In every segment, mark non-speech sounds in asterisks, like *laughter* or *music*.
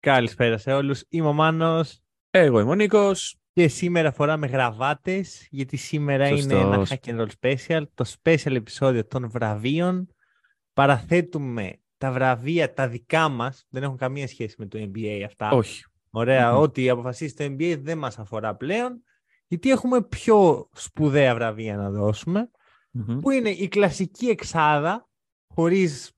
Καλησπέρα σε όλους. Είμαι ο Μάνος Εγώ είμαι ο Νίκος. και σήμερα φοράμε γραβάτες γιατί σήμερα είναι Σωστός. ένα hack and roll special, το special επεισόδιο των βραβείων. Παραθέτουμε τα βραβεία τα δικά μας, δεν έχουν καμία σχέση με το NBA αυτά. Όχι. Ωραία, Μμμ. ό,τι αποφασίσει το NBA δεν μας αφορά πλέον, γιατί έχουμε πιο σπουδαία βραβεία να δώσουμε, Μμμ. που είναι η κλασική εξάδα, χωρίς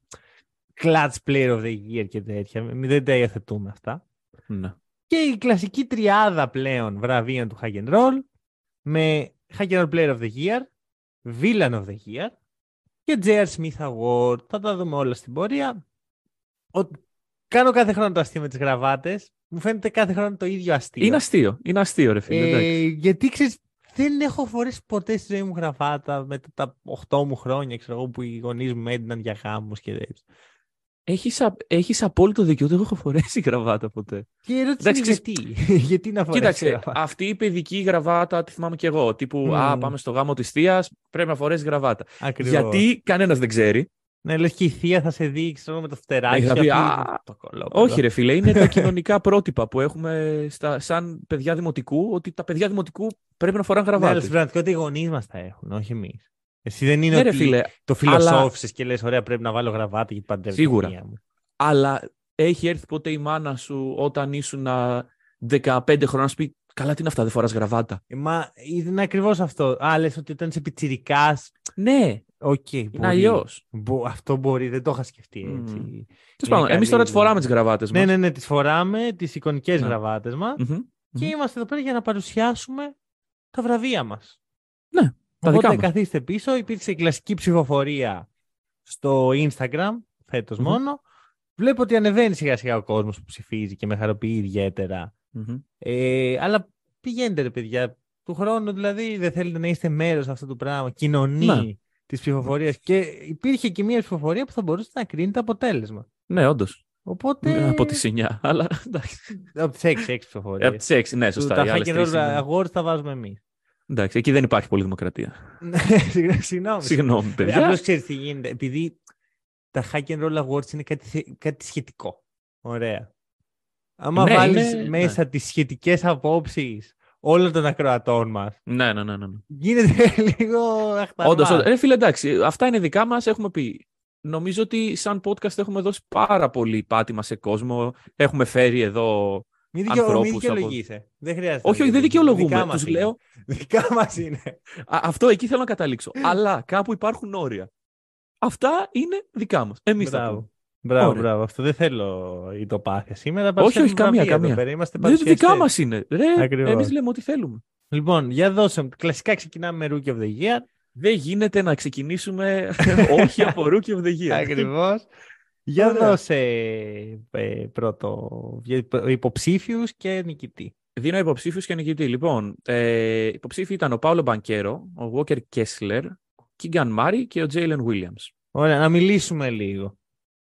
clutch player of the year και τέτοια, μη- δεν τα υιοθετούμε αυτά. Ναι. Και η κλασική τριάδα πλέον βραβείων του Hack and Roll με Hack and Roll Player of the Year, Villain of the Year και J.R. Smith Award. Θα τα δούμε όλα στην πορεία. Ο... Κάνω κάθε χρόνο το αστείο με τις γραβάτες. Μου φαίνεται κάθε χρόνο το ίδιο αστείο. Είναι αστείο. Είναι αστείο, ρε φίλε. Ε, εντάξει. γιατί ξέρεις, δεν έχω φορέσει ποτέ στη ζωή μου γραβάτα με τα 8 μου χρόνια ξέρω εγώ, που οι γονείς μου έντυναν για γάμους και τέτοια. Έχεις, α- έχεις απόλυτο δίκιο. Δεν έχω φορέσει γραβάτα ποτέ. Και η ερώτηση Εντάξει, είναι γιατί. *laughs* γιατί να φορέσει Κοίταξε, γραβάτα. αυτή η παιδική γραβάτα τη θυμάμαι και εγώ. Τύπου, α, Μμμ. πάμε στο γάμο της θείας, πρέπει να φορέσει γραβάτα. Ακριβώς. Γιατί κανένας δεν ξέρει. Ναι, λες και η θεία θα σε δει ξέρω, με το φτεράκι. Ναι, θα και πει, αυτή «Α, το κολόπεδο». Όχι, ρε φίλε, είναι τα κοινωνικά πρότυπα που έχουμε στα, σαν παιδιά δημοτικού, ότι τα παιδιά δημοτικού πρέπει να φοράνε Ναι, αλλά γραβάτε. στην πραγματικότητα οι γονείς μας τα έχουν, όχι εμείς. Εσύ δεν είναι Ναι, ρε ότι φίλε, το φιλοσόφησες και λες: Ωραία, πρέπει να βάλω γραβάτα γιατί παντρεύει τη Σίγουρα. μία μου. αλλά έχει έρθει ποτέ η μάνα σου όταν ήσουν α, 15 χρόνια να σου πει Καλά, τι είναι αυτά, δεν φοράς γραβάτα. Ε, Μα είναι ακριβώς αυτό. Α, λες ότι όταν είσαι πιτσιρικάς. Ναι, Οκ, είναι μπορεί. αλλιώς. Μπο- αυτό μπορεί, δεν το είχα σκεφτεί έτσι. Μμμ. Είναι Τέλος πάντων, εμείς καλή τώρα τις ιδέα. φοράμε τις γραβάτες μας. Ναι, ναι, ναι, τις φοράμε, τις εικονικές Ναι. γραβάτες μας. Μμμ. Και Μμμ. είμαστε εδώ πέρα για να παρουσιάσουμε τα βραβεία μας. Ναι, τα Οπότε δικά μας. καθίστε πίσω. Υπήρξε η κλασική ψηφοφορία στο Instagram, φέτος Μμμ. μόνο. Βλέπω ότι ανεβαίνει σιγά σιγά ο κόσμος που ψηφίζει και με χαροποιεί ιδιαίτερα. Μμμ. Ε, αλλά πηγαίνετε ρε παιδιά. Του χρόνου δηλαδή δεν θέλετε να είστε μέρος αυτού του πράγμα. Κοινωνεί Ναι. της ψηφοφορίας. Και υπήρχε και μια ψηφοφορία που θα μπορούσε να κρίνει το αποτέλεσμα. Ναι, όντως. Οπότε. Από τις 9. Αλλά εντάξει. Από τις 6, 6 ψηφοφορίες. Από τις 6, ναι, σωστά. Τα οι άλλες Hack and τρεις Roll είναι- Awards τα βάζουμε εμείς. Εντάξει, εκεί δεν υπάρχει πολύ δημοκρατία. Συγγνώμη. Συγγνώμη, Απλώ παιδιά. ξέρεις τι γίνεται. Επειδή τα Hack and Roll Awards είναι κάτι, θε- κάτι σχετικό. Ωραία. Άμα Ναι, βάλεις είναι- μέσα τις σχετικές απόψεις όλων των ακροατών μας, Ναι, ναι, ναι. ναι. ναι. γίνεται *laughs* λίγο αχταρμά. Όντως, ρε φίλε, εντάξει, αυτά είναι δικά μας. Έχουμε πει. Νομίζω ότι σαν podcast έχουμε δώσει πάρα πολύ πάτημα σε κόσμο. Έχουμε φέρει εδώ. Μην, δικαιο... μην ανθρώπους από- δικαιολογείσαι. Δεν χρειάζεται. Όχι, να όχι, δεν δικαιολογείς. δικαιολογούμε. Δικά μας Του είναι. λέω. Δικά μας είναι. Α, αυτό εκεί θέλω να καταλήξω. *clears throat* Αλλά κάπου υπάρχουν όρια. Αυτά είναι δικά μας. Εμείς τα πούμε. Μπράβο. Μπράβο, Ωραία. μπράβω. Αυτό δεν θέλω ητοπάθεια σήμερα. όχι, Παρουσιάζουμε καμία, βραβεία εδώ καμία. πέρα. Είμαστε Δεν είναι δικά παρουσιαστές. μας είναι. Ρε, Ακριβώς. εμείς λέμε ό,τι θέλουμε. Λοιπόν, για δώσε. μου. Κλασικά ξεκινάμε με Rookie of the Year. Δεν γίνεται να ξεκινήσουμε *laughs* όχι από Rookie of the Year. Ακριβώς. Για Ωραία. δώσε ε, πρώτο υποψήφιου και νικητή. Δίνω υποψήφιου και νικητή. Λοιπόν, ε, υποψήφιοι ήταν ο Πάολο Μπανκέρο, ο Walker Kessler, ο Κίγκαν Μάρι και ο Τζέιλεν Williams. Ωραία, να μιλήσουμε λίγο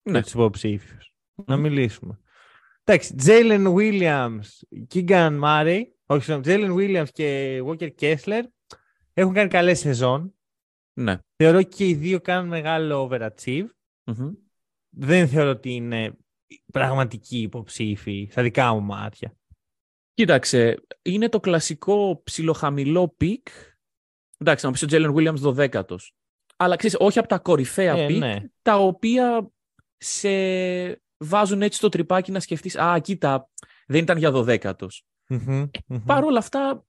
Ναι. για τους υποψήφιους. Να μιλήσουμε. Εντάξει, Jalen Williams, Keegan Murray, όχι συγγνώμη, Jalen Williams και Walker Kessler έχουν κάνει καλές σεζόν. Ναι. Θεωρώ και οι δύο κάνουν μεγάλο overachieve. Μμμ. Δεν θεωρώ ότι είναι πραγματικοί υποψήφοι στα δικά μου μάτια. Κοίταξε, είναι το κλασικό ψιλοχαμηλό pick. Εντάξει, να μου πεις ο Jalen Williams 12ο. Αλλά ξέρεις, όχι από τα κορυφαία Ε, pick, ναι. τα οποία σε βάζουν έτσι στο τρυπάκι να σκεφτείς. Α, κοίτα, δεν ήταν για 12ο. Μμμ, μμμ. Παρ' όλα αυτά,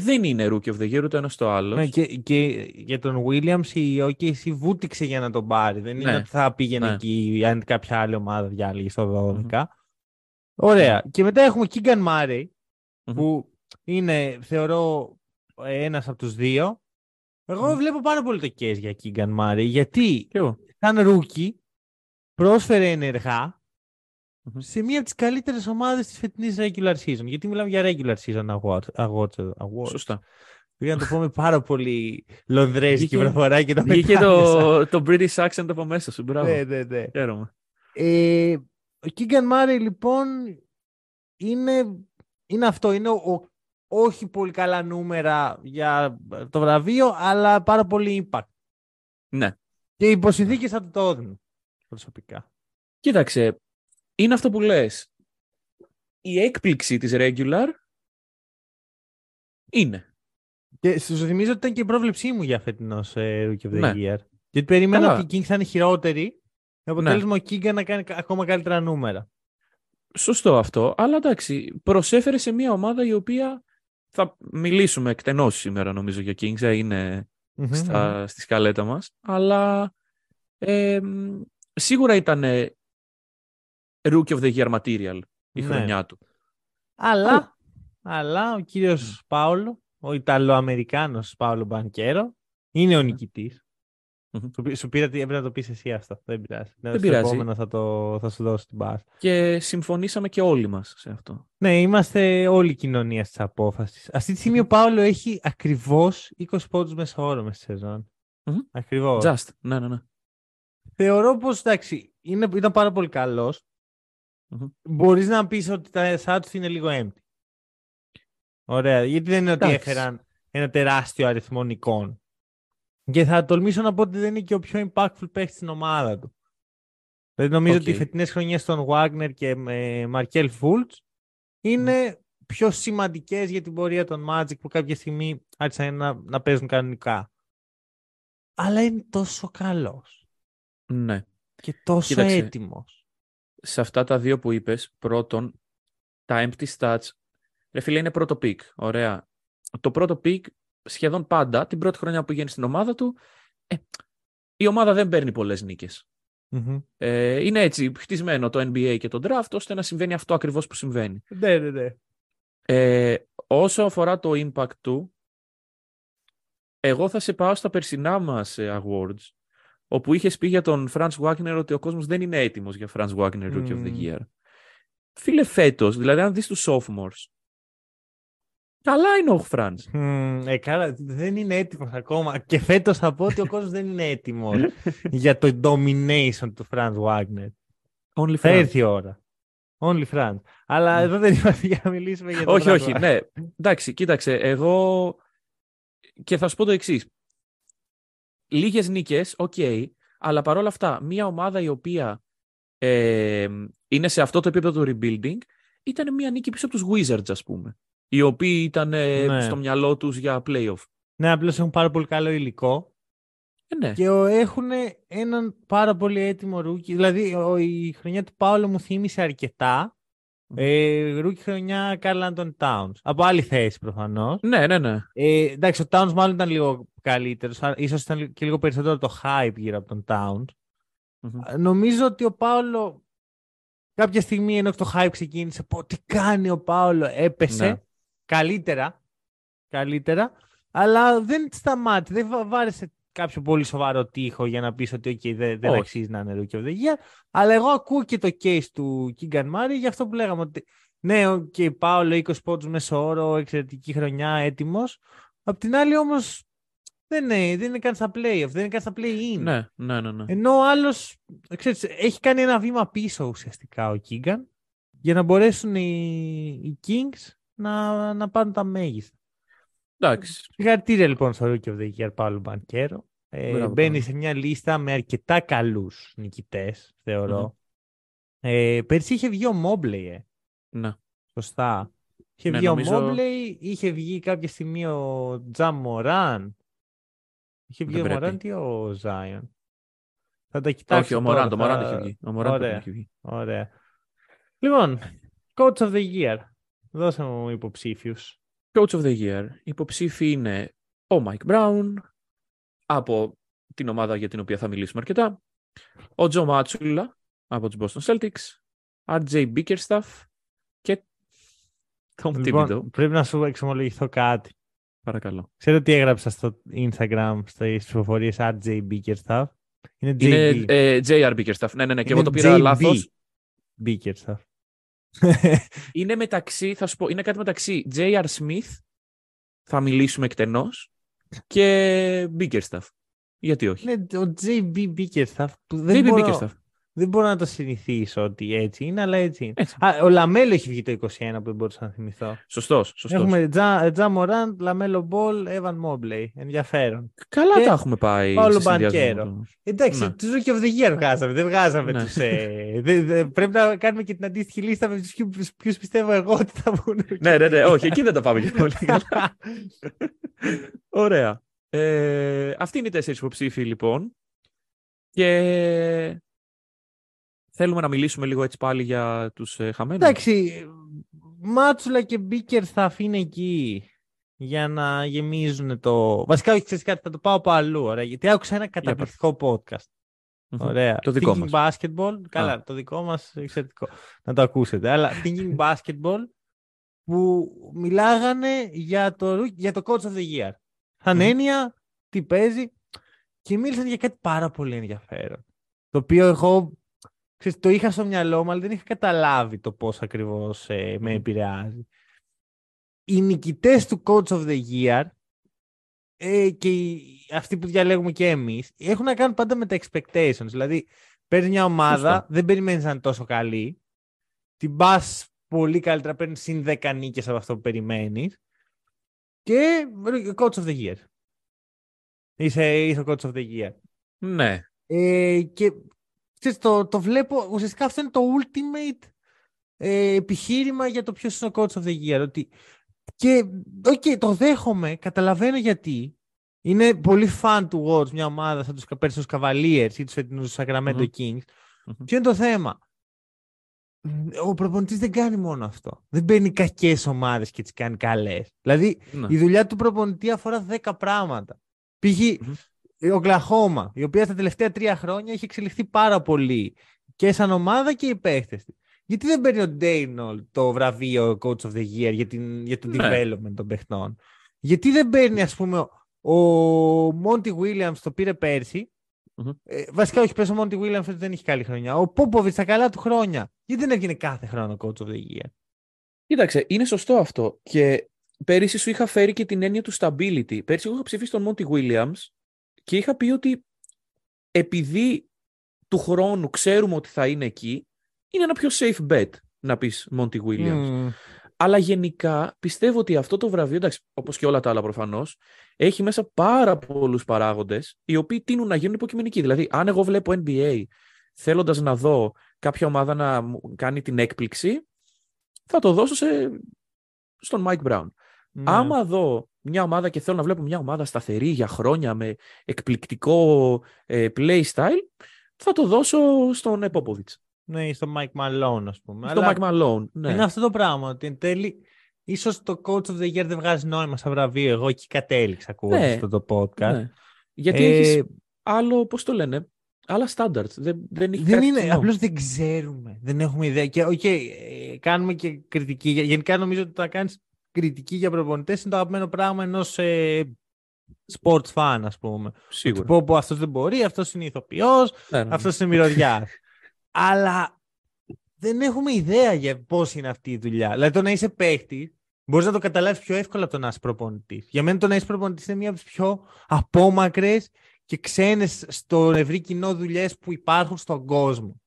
δεν είναι rookie of the year ούτε ένας το άλλος. Ναι, και, και για τον Williams η OKC βούτυξε για να τον πάρει. Δεν είναι Ναι. ότι θα πήγαινε Ναι. εκεί αν κάποια άλλη ομάδα διάλεγε στο 12. Ωραία. Και μετά έχουμε Keegan Murray Μμμ. που είναι θεωρώ ένας από τους δύο. Εγώ Μμμ. βλέπω πάρα πολύ το case για Keegan Murray γιατί Και εγώ. σαν rookie πρόσφερε ενεργά σε μία από τις καλύτερες ομάδες της φετινής regular season. Γιατί μιλάμε για regular season awards. awards, awards. Σωστά. Πήγα να το πω με πάρα πολύ λονδρέζικη Βγήκε- προφορά και το Βγήκε μετάνιωσα. το, το British accent από μέσα σου. Μπράβο. Ναι, ναι, ναι. Χαίρομαι. Ε, ο Κίγκαν Μάρεϊ λοιπόν είναι, είναι αυτό, είναι ο, ο- όχι πολύ καλά νούμερα για το βραβείο, αλλά πάρα πολύ impact. Ναι. Και οι υποσυνθήκες θα του το έδινουν προσωπικά. Κοίταξε, είναι αυτό που λες. Η έκπληξη της regular είναι. Και σου θυμίζω ότι ήταν και η πρόβλεψή μου για φετινός ε, Rookie of the Ναι. Year. Γιατί περίμενα Καλά. ότι οι Kings θα είναι χειρότεροι. Με αποτέλεσμα ο Κίγκαν να κάνει κα- ακόμα καλύτερα νούμερα. Σωστό αυτό, αλλά εντάξει, προσέφερε σε μια ομάδα η οποία θα μιλήσουμε εκτενώς σήμερα νομίζω για Kings, ε, είναι Μμμ, στα, στη σκαλέτα μας, αλλά ε, μ, σίγουρα ήταν ε, Rookie of the Year material η Ναι. χρονιά του. Αλλά, αλλά ο κύριος Πάολο, ο Ιταλοαμερικάνος Πάολο Μπανκέρο, είναι ο νικητής. Μμμ. Σου, πή- σου πήρα τι έπρεπε να το πεις εσύ αυτό. Δεν πειράζει. Δεν πειράζει. επόμενο θα, το, θα σου δώσω την μπάσα. Και συμφωνήσαμε και όλοι μας σε αυτό. Ναι, είμαστε όλη η κοινωνία της απόφασης. Αυτή τη στιγμή ο Πάολο έχει ακριβώς 20 πόντους μέσα όρο μέσα στη σεζόν. Μμμ. Ακριβώς. Just, ναι, ναι, ναι. Θεωρώ πως εντάξει, είναι, ήταν πάρα πολύ καλός. Μμμ. Μπορείς να πεις ότι τα stats είναι λίγο empty. Ωραία, γιατί δεν είναι ότι Εντάξει. έφεραν ένα τεράστιο αριθμό νικών. Και θα τολμήσω να πω ότι δεν είναι και ο πιο impactful παίχτη στην ομάδα του. Δηλαδή νομίζω Οκ. ότι οι φετινές χρονιές των Wagner και με Markel Fultz είναι πιο σημαντικές για την πορεία των Magic που κάποια στιγμή άρχισαν να, να παίζουν κανονικά. Αλλά είναι τόσο καλός ναι. και τόσο Κοίταξε. έτοιμος. Σε αυτά τα δύο που είπες, πρώτον, τα empty stats, ρε φίλε, είναι πρώτο pick. Ωραία. Το πρώτο pick σχεδόν πάντα, την πρώτη χρονιά που πηγαίνει στην ομάδα του, ε, η ομάδα δεν παίρνει πολλές νίκες. Μμμ. Ε, είναι έτσι χτισμένο το NBA και το draft, ώστε να συμβαίνει αυτό ακριβώς που συμβαίνει. Ναι, ναι, ναι. Ε, όσο αφορά το impact του, εγώ θα σε πάω στα περσινά μας ε, awards, όπου είχες πει για τον Franz Wagner ότι ο κόσμος δεν είναι έτοιμος για Franz Wagner Rookie of the Μμμ. Year. Φίλε φέτος, δηλαδή αν δεις τους sophomores, καλά είναι ο Franz. Μμμ, ε, καλά, δεν είναι έτοιμος ακόμα. Και φέτος θα πω ότι ο κόσμος δεν είναι έτοιμος *laughs* για το domination του Franz Wagner. Only Θα Franz. έρθει η ώρα. Only Franz. Αλλά Ναι. εδώ δεν είμαστε για να μιλήσουμε για το όχι, Franz όχι, Wagner. ναι. Εντάξει, κοίταξε, εγώ και θα σου πω το εξής. Λίγες νίκες, οκ, αλλά παρόλα αυτά, μια ομάδα η οποία ε, είναι σε αυτό το επίπεδο του rebuilding, ήταν μια νίκη πίσω από τους Wizards, ας πούμε, οι οποίοι ήταν ε, Ναι. στο μυαλό τους για playoff. Ναι, απλώς έχουν πάρα πολύ καλό υλικό Ε, ναι. και έχουν έναν πάρα πολύ έτοιμο rookie. Δηλαδή, ο- η χρονιά του Πάολο μου θύμισε αρκετά. Ε, rookie χρονιά Karl-Anthony Towns. Από άλλη θέση προφανώς. ναι, ναι, ναι. Ε, εντάξει, ο Towns μάλλον ήταν λίγο καλύτερος. Ίσως ήταν λι- και λίγο περισσότερο το hype γύρω από τον Towns. Μμμ. Ε, Νομίζω ότι ο Πάολο κάποια στιγμή ενώ το hype ξεκίνησε, πω τι κάνει ο Πάολο, έπεσε Ναι. καλύτερα, καλύτερα, αλλά δεν σταμάτησε, δεν βα- βάρεσε κάποιο πολύ σοβαρό τείχο για να πεις ότι okay, δεν, δεν Όχι. αξίζει να είναι Rookie of the Year, αλλά εγώ ακούω και το case του Keegan Murray για αυτό που λέγαμε ότι ναι, ο okay, Πάολο 20 πόντους μέσω όρο, εξαιρετική χρονιά, έτοιμος. Απ' την άλλη όμως δεν είναι, δεν είναι καν στα playoff, δεν είναι καν στα play-in. Ναι, ναι, ναι, ναι. Ενώ ο άλλο έχει κάνει ένα βήμα πίσω ουσιαστικά ο Κίγκαν για να μπορέσουν οι, οι Kings να, να πάρουν τα μέγιστα. Εντάξει. Συγχαρητήρια λοιπόν στο Rookie of the Year Παύλο Μπανκέρο. Ε, Μπράβο, μπαίνει Παύλο. σε μια λίστα με αρκετά καλούς νικητές, θεωρώ. Ε, πέρσι είχε βγει ο Μόμπλεϊ, ε, Ναι. σωστά. Είχε Ναι, βγει νομίζω- ο Μόμπλεϊ, είχε βγει κάποια στιγμή ο Τζαμ Μωράν. Είχε βγει Δεν ο πρέπει. Μωράν ή ο Ζάιον. Θα τα κοιτάξω Όχι, ο τώρα, Μωράν, το θα- Μωράν είχε βγει. Ο Μωράν Ωραία. είχε βγει. Ωραία. Λοιπόν, Coach of the Year. Δώσε μου υποψήφιους. Coach of the Year. Υποψήφοι είναι ο Mike Brown από την ομάδα για την οποία θα μιλήσουμε αρκετά. Ο Τζο Μάτσουλα από τους Boston Celtics. RJ Bickerstaff και Tom Thibodeau. Λοιπόν, πρέπει να σου εξομολογηθώ κάτι. Παρακαλώ. Ξέρω τι έγραψα στο Instagram στις ψηφοφορίες RJ Bickerstaff. Είναι JB. Είναι ε, JR Bickerstaff. Ναι, ναι, ναι. Και εγώ Είναι το πήρα JB. λάθος. Bickerstaff. *laughs* είναι μεταξύ, θα σου πω, είναι κάτι μεταξύ J.R. Smith, θα μιλήσουμε εκτενώς, και Bickerstaff. Γιατί όχι; Είναι ο JB Bickerstaff που JB δεν μπορώ, Bickerstaff. Δεν μπορώ να το συνηθίσω ότι έτσι είναι, αλλά έτσι είναι. Έτσι. Α, ο LaMelo έχει βγει το 21 που δεν μπορούσα να θυμηθώ. Σωστός, σωστός. Έχουμε Ja, Ja Morant, LaMelo Ball, Evan Mobley. Ενδιαφέρον. Καλά και τα έχουμε πάει Paolo σε συνδυασμό Banchero. όμως. Εντάξει, Ναι. τους Rookie of the Year βγάζαμε. Δεν βγάζαμε Ναι. τους... Ε, δε- δε- πρέπει να κάνουμε και την αντίστοιχη λίστα με τους ποιους πιστεύω εγώ ότι θα βγουν. ναι, ναι, ναι, όχι, εκεί δεν τα πάμε και πολύ καλά. *laughs* Ωραία. Ε, αυτοί είναι οι τέσσερις υποψήφοι λοιπόν. Και θέλουμε να μιλήσουμε λίγο έτσι πάλι για τους ε, χαμένους. Εντάξει, Μάτσουλα και Μπίκερ θα αφήνει εκεί για να γεμίζουν το... Βασικά, όχι, ξέρεις κάτι, θα το πάω από αλλού, ωραία, γιατί άκουσα ένα καταπληκτικό podcast. Μμμ. Ωραία. Το δικό Thinking μας. Basketball. Καλά, το δικό μας εξαιρετικό. Να το ακούσετε. Αλλά Thinking Basketball που μιλάγανε για το, roo- για το Coach of the Year. Σαν Μμμ. έννοια, τι παίζει. Και μίλησαν για κάτι πάρα πολύ ενδιαφέρον. Το οποίο εγώ ξέρεις, το είχα στο μυαλό μου, αλλά δεν είχα καταλάβει το πώς ακριβώς ε, με Μμμ. επηρεάζει. Οι νικητές του Coach of the Year ε, και οι- αυτοί που διαλέγουμε και εμείς έχουν να κάνουν πάντα με τα expectations. Δηλαδή, παίρνει μια ομάδα, Σωστά. δεν περιμένεις να είναι τόσο καλή, την πας πολύ καλύτερα, παίρνεις συν 10 νίκες από αυτό που περιμένεις και ε, Coach of the Year. Είσαι, είσαι ο Coach of the Year. Ναι. Ε, και ξέρεις, το, το βλέπω, ουσιαστικά αυτό είναι το ultimate ε, επιχείρημα για το ποιος είναι ο coach of the year. Ότι, και, οκ, το δέχομαι, καταλαβαίνω γιατί. Είναι πολύ fun to watch μια ομάδα σαν τους περσινούς Cavaliers ή τους φετινούς Sacramento Μμμ. Kings. Μμμ. Ποιο είναι το θέμα; Ο προπονητής δεν κάνει μόνο αυτό. Δεν παίρνει κακές ομάδες και τις κάνει καλές. Δηλαδή, ναι. η δουλειά του προπονητή αφορά 10 πράγματα. Π.χ. Μμμ. Η Οκλαχώμα, η οποία στα τελευταία τρία χρόνια έχει εξελιχθεί πάρα πολύ και σαν ομάδα και οι παίχτες της. Γιατί δεν παίρνει ο Ντέινολ το βραβείο Coach of the Year για, την, για το Ναι. development των παιχτών; Γιατί δεν παίρνει, ας πούμε, ο Μόντι Williams το πήρε πέρσι. Μμμ. Ε, βασικά, όχι, πες ο Μόντι Williams ότι δεν έχει καλή χρονιά. Ο Πόποβιτ στα καλά του χρόνια. Γιατί δεν έβγαινε κάθε χρόνο Coach of the Year; Κοίταξε, είναι σωστό αυτό. Και πέρυσι σου είχα φέρει και την έννοια του stability. Πέρυσι εγώ είχα ψηφίσει τον Monty Williams και είχα πει ότι επειδή του χρόνου ξέρουμε ότι θα είναι εκεί, είναι ένα πιο safe bet να πεις Monty Williams. Μμμ. Αλλά γενικά πιστεύω ότι αυτό το βραβείο, εντάξει, όπως και όλα τα άλλα προφανώς, έχει μέσα πάρα πολλούς παράγοντες οι οποίοι τείνουν να γίνουν υποκειμενικοί. Δηλαδή, αν εγώ βλέπω NBA θέλοντας να δω κάποια ομάδα να μου κάνει την έκπληξη, θα το δώσω σε... στον Mike Brown. Ναι. Άμα δω μια ομάδα και θέλω να βλέπω μια ομάδα σταθερή για χρόνια με εκπληκτικό ε, play style, θα το δώσω στον Popovich. Ναι, ή στο Mike Malone, ας πούμε. Στον Αλλά Mike Malone. Ναι. Είναι αυτό το πράγμα. Ότι εν τέλει, ίσως το Coach of the Year δεν βγάζει νόημα σαν βραβείο. Εγώ εκεί κατέληξα ακούγοντας Ναι. αυτό το podcast. Ναι. Γιατί Ε, έχεις άλλο, πώς το λένε, άλλα standards. Δεν, δεν έχει Δεν κάτι είναι, κοινό. απλώς δεν ξέρουμε. Δεν έχουμε ιδέα. Και οκ, ε, κάνουμε και κριτική. για- Γενικά νομίζω ότι το να κάνεις κριτική για προπονητές είναι το αγαπημένο πράγμα ενός ε, sports fan, ας πούμε. Σίγουρα. Πω, πω, αυτός δεν μπορεί, αυτός είναι ηθοποιός, Ναι, ναι, ναι. αυτός είναι μυρωδιάς. *laughs* Αλλά δεν έχουμε ιδέα για πώς είναι αυτή η δουλειά. Δηλαδή το να είσαι παίχτη, μπορείς να το καταλάβεις πιο εύκολα από το να είσαι προπονητής. Για μένα το να είσαι προπονητής είναι μία από τις πιο απόμακρες και ξένες στο ευρύ κοινό δουλειές που υπάρχουν στον κόσμο.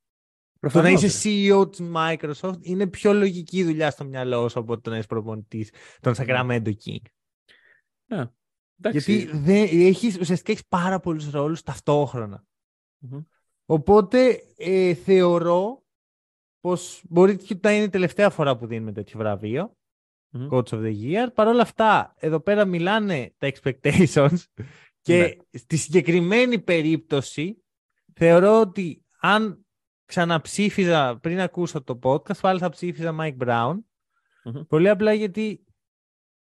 Το να Προφανώς, είσαι CEO της Microsoft είναι πιο λογική δουλειά στο μυαλό σου από το να είσαι προπονητής των Sacramento King. ρε. Εντάξει. Γιατί δεν, έχεις, ουσιαστικά έχεις πάρα πολλούς ρόλους ταυτόχρονα. Μμμ. Οπότε ε, θεωρώ πως μπορεί και να είναι η τελευταία φορά που δίνουμε τέτοιο βραβείο. Μμμ. Coach of the Year. Παρ' όλα αυτά, εδώ πέρα μιλάνε τα expectations και Ναι. στη συγκεκριμένη περίπτωση θεωρώ ότι αν ξαναψήφιζα πριν ακούσω το podcast, πάλι θα ψήφιζα Mike Brown. Μμμ. Πολύ απλά γιατί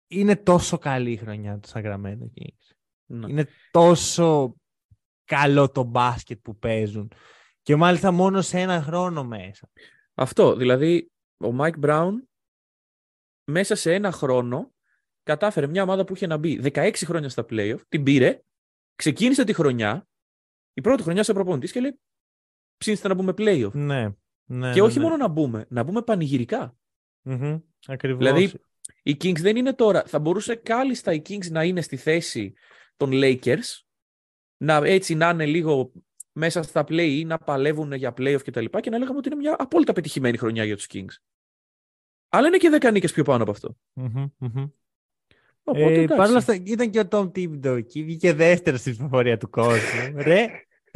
είναι τόσο καλή η χρονιά του Sacramento Kings. Ναι. Είναι τόσο καλό το μπάσκετ που παίζουν. Και μάλιστα μόνο σε ένα χρόνο μέσα. Αυτό, δηλαδή ο Mike Brown μέσα σε ένα χρόνο κατάφερε μια ομάδα που είχε να μπει 16 χρόνια στα playoff, την πήρε, ξεκίνησε τη χρονιά, η πρώτη χρονιά σε προπονητής και λέει ψήνστε να μπούμε playoff. Ναι. Ναι, και ναι, όχι ναι. μόνο να μπούμε, να μπούμε πανηγυρικά. Μμμ, Ακριβώς. Δηλαδή, οι Kings δεν είναι τώρα. Θα μπορούσε κάλλιστα οι Kings να είναι στη θέση των Lakers, να έτσι να είναι λίγο μέσα στα play να παλεύουν για playoff κτλ. Και, και να λέγαμε ότι είναι μια απόλυτα πετυχημένη χρονιά για τους Kings. Αλλά είναι και δέκα νίκες πιο πάνω από αυτό. Μμμ, μμμ. Οπότε, Ε, εντάξει. Παρ' όλα αυτά, ήταν και ο Tom Thibodeau εκεί, βγήκε δεύτερος στην ψηφοφορία του κόσμου. Ρε,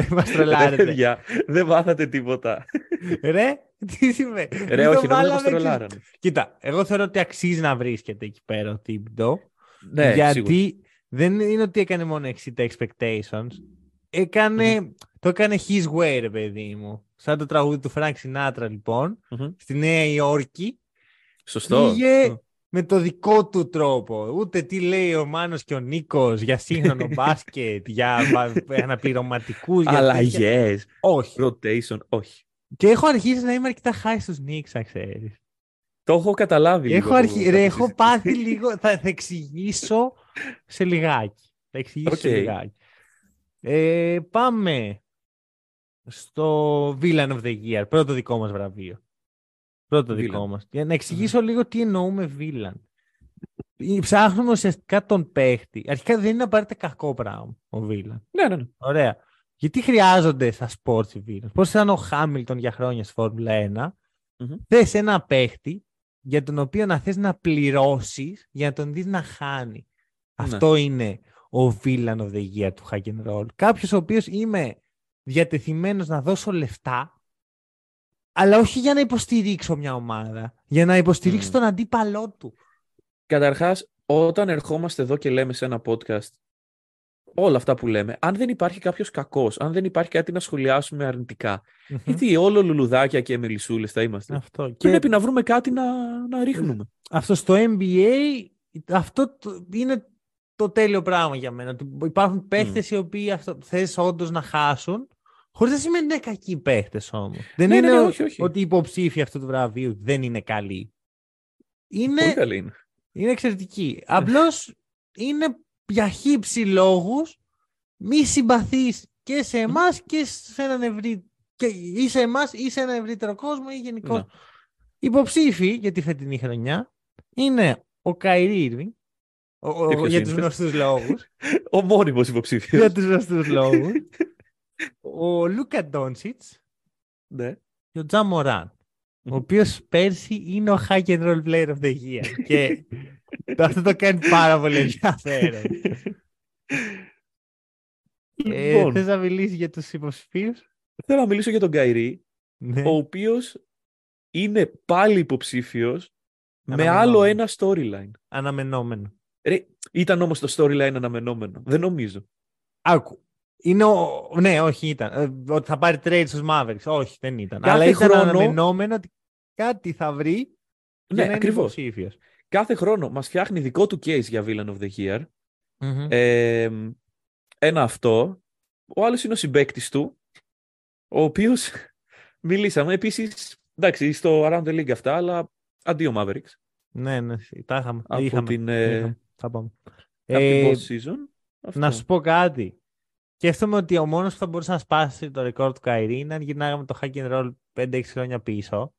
μας Ρε, τρελάρετε. παιδιά, δεν μάθατε τίποτα. Ρε, τι σημαίνει; Ρε, Μην το όχι, νόμιζα βάλαμε πως εξής. τρολάρανε. Κοίτα, εγώ θεωρώ ότι αξίζει να βρίσκεται εκεί πέρα ο Thibodeau. Ναι, γιατί σίγουρα. δεν είναι ότι έκανε μόνο exceed the expectations. Έκανε, Το έκανε his way, ρε παιδί μου. Σαν το τραγούδι του Frank Sinatra, λοιπόν. Μμμ. Στη Νέα Υόρκη. Σωστό. Πήγε με το δικό του τρόπο. Ούτε τι λέει ο Μάνος και ο Νίκος για σύγχρονο *laughs* μπάσκετ, για αναπληρωματικούς. για τέτοια. Αλλαγές, Όχι. rotation, όχι. Και έχω αρχίσει να είμαι αρκετά high στους Knicks, αν ξέρεις. Το έχω καταλάβει λίγο. Έχω, από αρχι... κάποια ρε, έχω συζήτηση. πάθει *laughs* λίγο. Θα, θα εξηγήσω σε λιγάκι. Θα εξηγήσω σε Οκ. λιγάκι. Ε, πάμε στο Villain of the Year. Πρώτο δικό μας βραβείο. Πρώτο δικό Villain. μας. Για να εξηγήσω λίγο τι εννοούμε Villain. Ε, Ψάχνουμε ουσιαστικά τον παίχτη. Αρχικά δεν είναι απαραίτητα κακό πράγμα ο Villain. Ναι, ναι, ναι. Ωραία. Γιατί χρειάζονται στα sports οι villains. Πώς ήταν ο Χάμιλτον για χρόνια στη Φόρμουλα 1. Μμμ. Θες ένα παίχτη για τον οποίο να θες να πληρώσεις για να τον δεις να χάνει. Αυτό είναι ο villain of the year του hack and roll. Κάποιος ο οποίος είμαι διατεθειμένος να δώσω λεφτά αλλά όχι για να υποστηρίξω μια ομάδα. Για να υποστηρίξω Μμ. τον αντίπαλό του. Καταρχάς, όταν ερχόμαστε εδώ και λέμε σε ένα podcast όλα αυτά που λέμε, αν δεν υπάρχει κάποιος κακός, αν δεν υπάρχει κάτι να σχολιάσουμε αρνητικά, γιατί όλο λουλουδάκια και μελισσούλες θα είμαστε. Αυτό. Και Πρέπει να βρούμε κάτι να, να ρίχνουμε. αυτό στο NBA αυτό το- είναι το τέλειο πράγμα για μένα. Ότι υπάρχουν παίχτες οι οποίοι αυτό, θες όντως να χάσουν χωρίς να σημαίνει ότι είναι κακοί παίχτες όμως. Δεν Ναι, ναι, είναι ναι, ο- όχι, όχι. ότι οι υποψήφοι αυτού του βραβείου δεν είναι καλοί. Είναι, Πολύ καλή είναι. είναι εξαιρετικοί. Απλώς είναι για χύψη λόγους μη συμπαθείς και σε εμάς και σε έναν ευρύ... Και ή σε εμάς ή σε ένα ευρύτερο κόσμο ή γενικώς. Ναι. Υποψήφοι για τη φετινή χρονιά είναι ο Καϊρή Ήρβινγκ, ο- ο- Και ποιος για είναι τους αυτός; γνωστούς λόγους. *laughs* Ο μόνιμος υποψήφιος. για τους γνωστούς λόγους. *laughs* ο Λούκα Ντόνσιτς ναι. και ο Τζα Μωράν, ο οποίος πέρσι είναι ο Hack and Roll Player of the Year. και *laughs* αυτό το κάνει πάρα πολύ ενδιαφέρον. ε, Λοιπόν, θες να μιλήσεις για τους υποψηφίους; θέλω να μιλήσω για τον Καϊρή, Ναι. ο οποίος είναι πάλι υποψήφιος με Αναμενόμενο. άλλο ένα storyline. Αναμενόμενο. Ρε, ήταν όμως το storyline αναμενόμενο. Δεν νομίζω. Άκου. Είναι ο... Ναι, όχι ήταν. Ε, ότι θα πάρει trade στους Mavericks. Όχι, δεν ήταν. Κάθε Αλλά ήταν χρόνο- αναμενόμενο ότι κάτι θα βρει για Ναι, να είναι ακριβώς. υποψήφιος. Κάθε χρόνο μας φτιάχνει δικό του case για Villain of the Year. Μμμ. Ε, ένα αυτό. Ο άλλος είναι ο συμπέκτης του, ο οποίος *laughs* μιλήσαμε επίσης, εντάξει, στο Around the League αυτά, αλλά αντίο Mavericks. Ναι, ναι, τα είχαμε. Από είχαμε, την, ε, είχαμε. Θα πάμε. Από Ε, την post season. Αυτό. να σου πω κάτι. Σκέφτομαι ότι ο μόνος που θα μπορούσε να σπάσει το ρεκόρ του Καϊρή είναι αν γυρνάγαμε το hack and roll 5-6 χρόνια πίσω.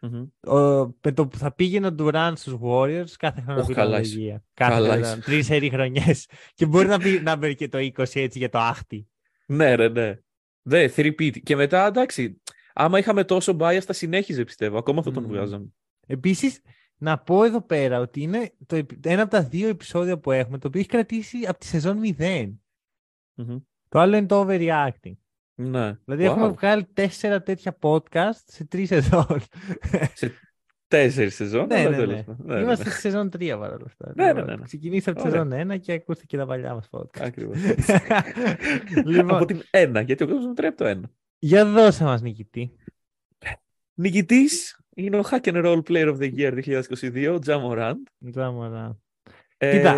Μμμ. Ο, με το που θα πήγαινε ο Durant στους Warriors κάθε χρόνο Οχ, πήρε καλά οδηγία. Κάθε Καλά χρόνο. είσαι. Τρεις σερί χρονιές. *laughs* και μπορεί να, πει, να μπει και το 20 έτσι για το άχτη. Ναι, ρε, ναι. Δε, three-peat. Και μετά, εντάξει, άμα είχαμε τόσο bias, θα συνέχιζε, πιστεύω. Ακόμα θα τον Μμμ. βγάζαμε. Επίσης, να πω εδώ πέρα ότι είναι το, επει- ένα από τα δύο επεισόδια που έχουμε το οποίο έχει κρατήσει από τη σεζόν 0. Μμμ. Το άλλο είναι το overreacting. Ναι. Δηλαδή Wow. έχουμε βγάλει τέσσερα τέτοια podcast σε τρεις σεζόν. Τέσσερις σεζόν. ναι, αλλά ναι, τέλος ναι. πάντων. Ναι, ναι, Είμαστε ναι. στη σεζόν 3 παρόλα αυτά. Ναι, ναι, ναι, ναι. Ξεκινήσατε από τη Ωραία. σεζόν 1 και ακούστε και τα παλιά μας podcast. Ακριβώς. *laughs* λοιπόν, Από την ένα, γιατί ο κόσμος μετράει από το ένα. για δώσε μας νικητή. Νικητής είναι ο Hack and Roll Player of the Year 2022, ο Τζα Morant. Τζάμορα. Ε, Κοίτα.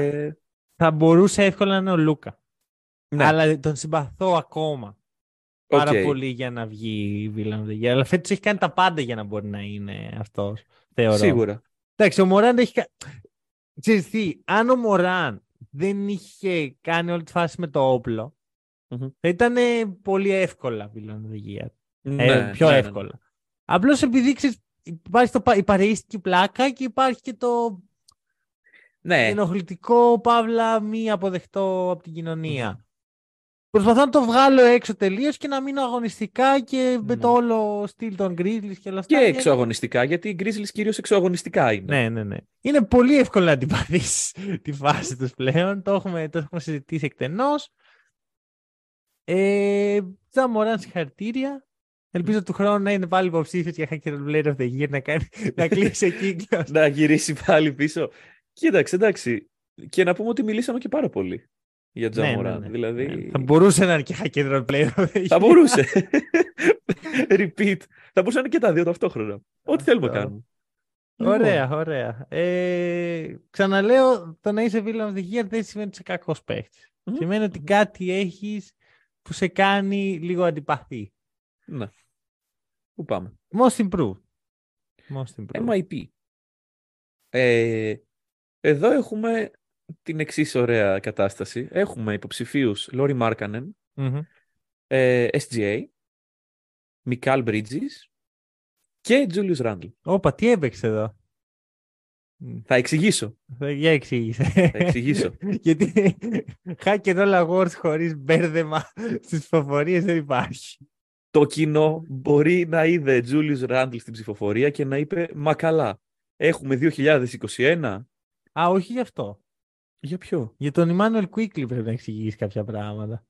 Θα μπορούσε εύκολα να είναι ο Luka. Ναι, Αλλά τον συμπαθώ ακόμα. Πάρα οκ. πολύ για να βγει Villain of the Year. Αλλά φέτος έχει κάνει τα πάντα για να μπορεί να είναι αυτός. Θεωρώ. Σίγουρα. Εντάξει, ο Μωράν έχει κάνει. Ξέρεις τι, αν ο Μωράν δεν είχε κάνει όλη τη φάση με το όπλο, Μμμ. θα ήταν πολύ εύκολα Villain of the Year. Ναι, Ε, πιο ναι, ναι, ναι. εύκολα. Απλώς επειδή ξέρεις, υπάρχει το, πα- η παρεΐστικη πλάκα και υπάρχει και το Ναι, ενοχλητικό, παύλα, μη αποδεκτό από την κοινωνία. Προσπαθώ να το βγάλω έξω τελείως και να μείνω αγωνιστικά και με Ναι. το όλο στυλ των Grizzlies και όλα αυτά. και Και- εξωαγωνιστικά, γιατί οι Grizzlies κυρίως εξωαγωνιστικά είναι. Ναι, ναι, ναι. Είναι πολύ εύκολο να αντιπαθείς *laughs* τη φάση τους πλέον. Το έχουμε, το έχουμε συζητήσει εκτενώς. Ε, Τζαμοράν, συγχαρητήρια. Ελπίζω του χρόνου να είναι πάλι υποψήφιος για Hacker Player of the Year να, κάνει, να κλείσει κύκλος. *laughs* Να γυρίσει πάλι πίσω. Κοίταξε, εντάξει. Και να πούμε ότι μιλήσαμε και πάρα πολύ για Ναι, ναι, Τζαμοράν. ναι. Δηλαδή. Ναι. Θα μπορούσε να είναι και Hacker Player of the Year. Θα μπορούσε. *laughs* Repeat. Θα μπορούσαν και τα δύο ταυτόχρονα. Ό,τι θέλουμε να Αυτό. κάνουμε. Ωραία, ωραία. Ε, ξαναλέω, το να είσαι Villain of the Year δεν σημαίνει ότι είσαι κακός παίχτης. Μμμ. Σημαίνει ότι κάτι έχεις που σε κάνει λίγο αντιπαθή. Ναι. Πού πάμε; Most improved. Most improved. MIP. Ε, εδώ έχουμε την εξής ωραία κατάσταση. Έχουμε υποψηφίους Λόρι Μάρκανεν, Μμμ. ε, SGA, Μικάλ Bridges και Julius Randle. Όπα, τι έπαιξε εδώ; Μ, Θα εξηγήσω. θα- Για εξήγησε. Θα εξηγήσω. *laughs* Γιατί hack and roll awards χωρίς μπέρδεμα στις ψηφοφορίες δεν υπάρχει. Το κοινό μπορεί να είδε Julius Randle στην ψηφοφορία και να είπε «Μα καλά, έχουμε 2021». Α, όχι γι' αυτό. Για ποιο; Για τον Emmanuel Quickly πρέπει να εξηγήσεις κάποια πράγματα.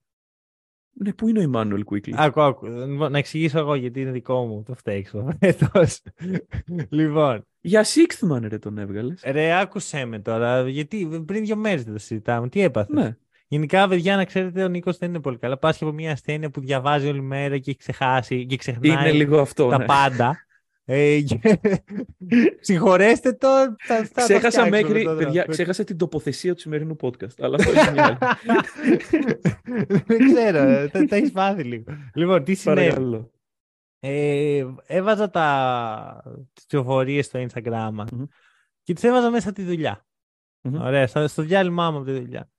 Ναι, πού είναι ο Emmanuel Quickly; Άκου, άκου. Λοιπόν, Να εξηγήσω εγώ γιατί είναι δικό μου το φταίξιμο. φέτος. *laughs* λοιπόν, Για Sixth Man ρε τον έβγαλες. ρε, άκουσέ με τώρα. Γιατί πριν δύο μέρες δεν το συζητάμε. Τι έπαθες; Ναι. Γενικά, παιδιά, να ξέρετε, ο Νίκος δεν είναι πολύ καλά. Πάσχει από μια ασθένεια που διαβάζει όλη μέρα και έχει ξεχάσει και ξεχνάει Είναι λίγο αυτό. τα ναι. πάντα. *laughs* Ε, και- Συγχωρέστε το. Θα, θα το Ξέχασα φτιάξουμε μέχρι, τώρα. παιδιά, ξέχασα την τοποθεσία του σημερινού podcast. Αλλά αυτό είναι μια άλλη. *laughs* Δεν ξέρω, ε, τα, τα έχεις πάθει λίγο. Λοιπόν, τι συνέβη. Παρακαλώ. Ε, έβαζα τα τις πληροφορίες στο Instagram μας Μμμ. και τις έβαζα μέσα τη δουλειά. Μμμ. Ωραία, στο, στο διάλειμμά μου από τη δουλειά.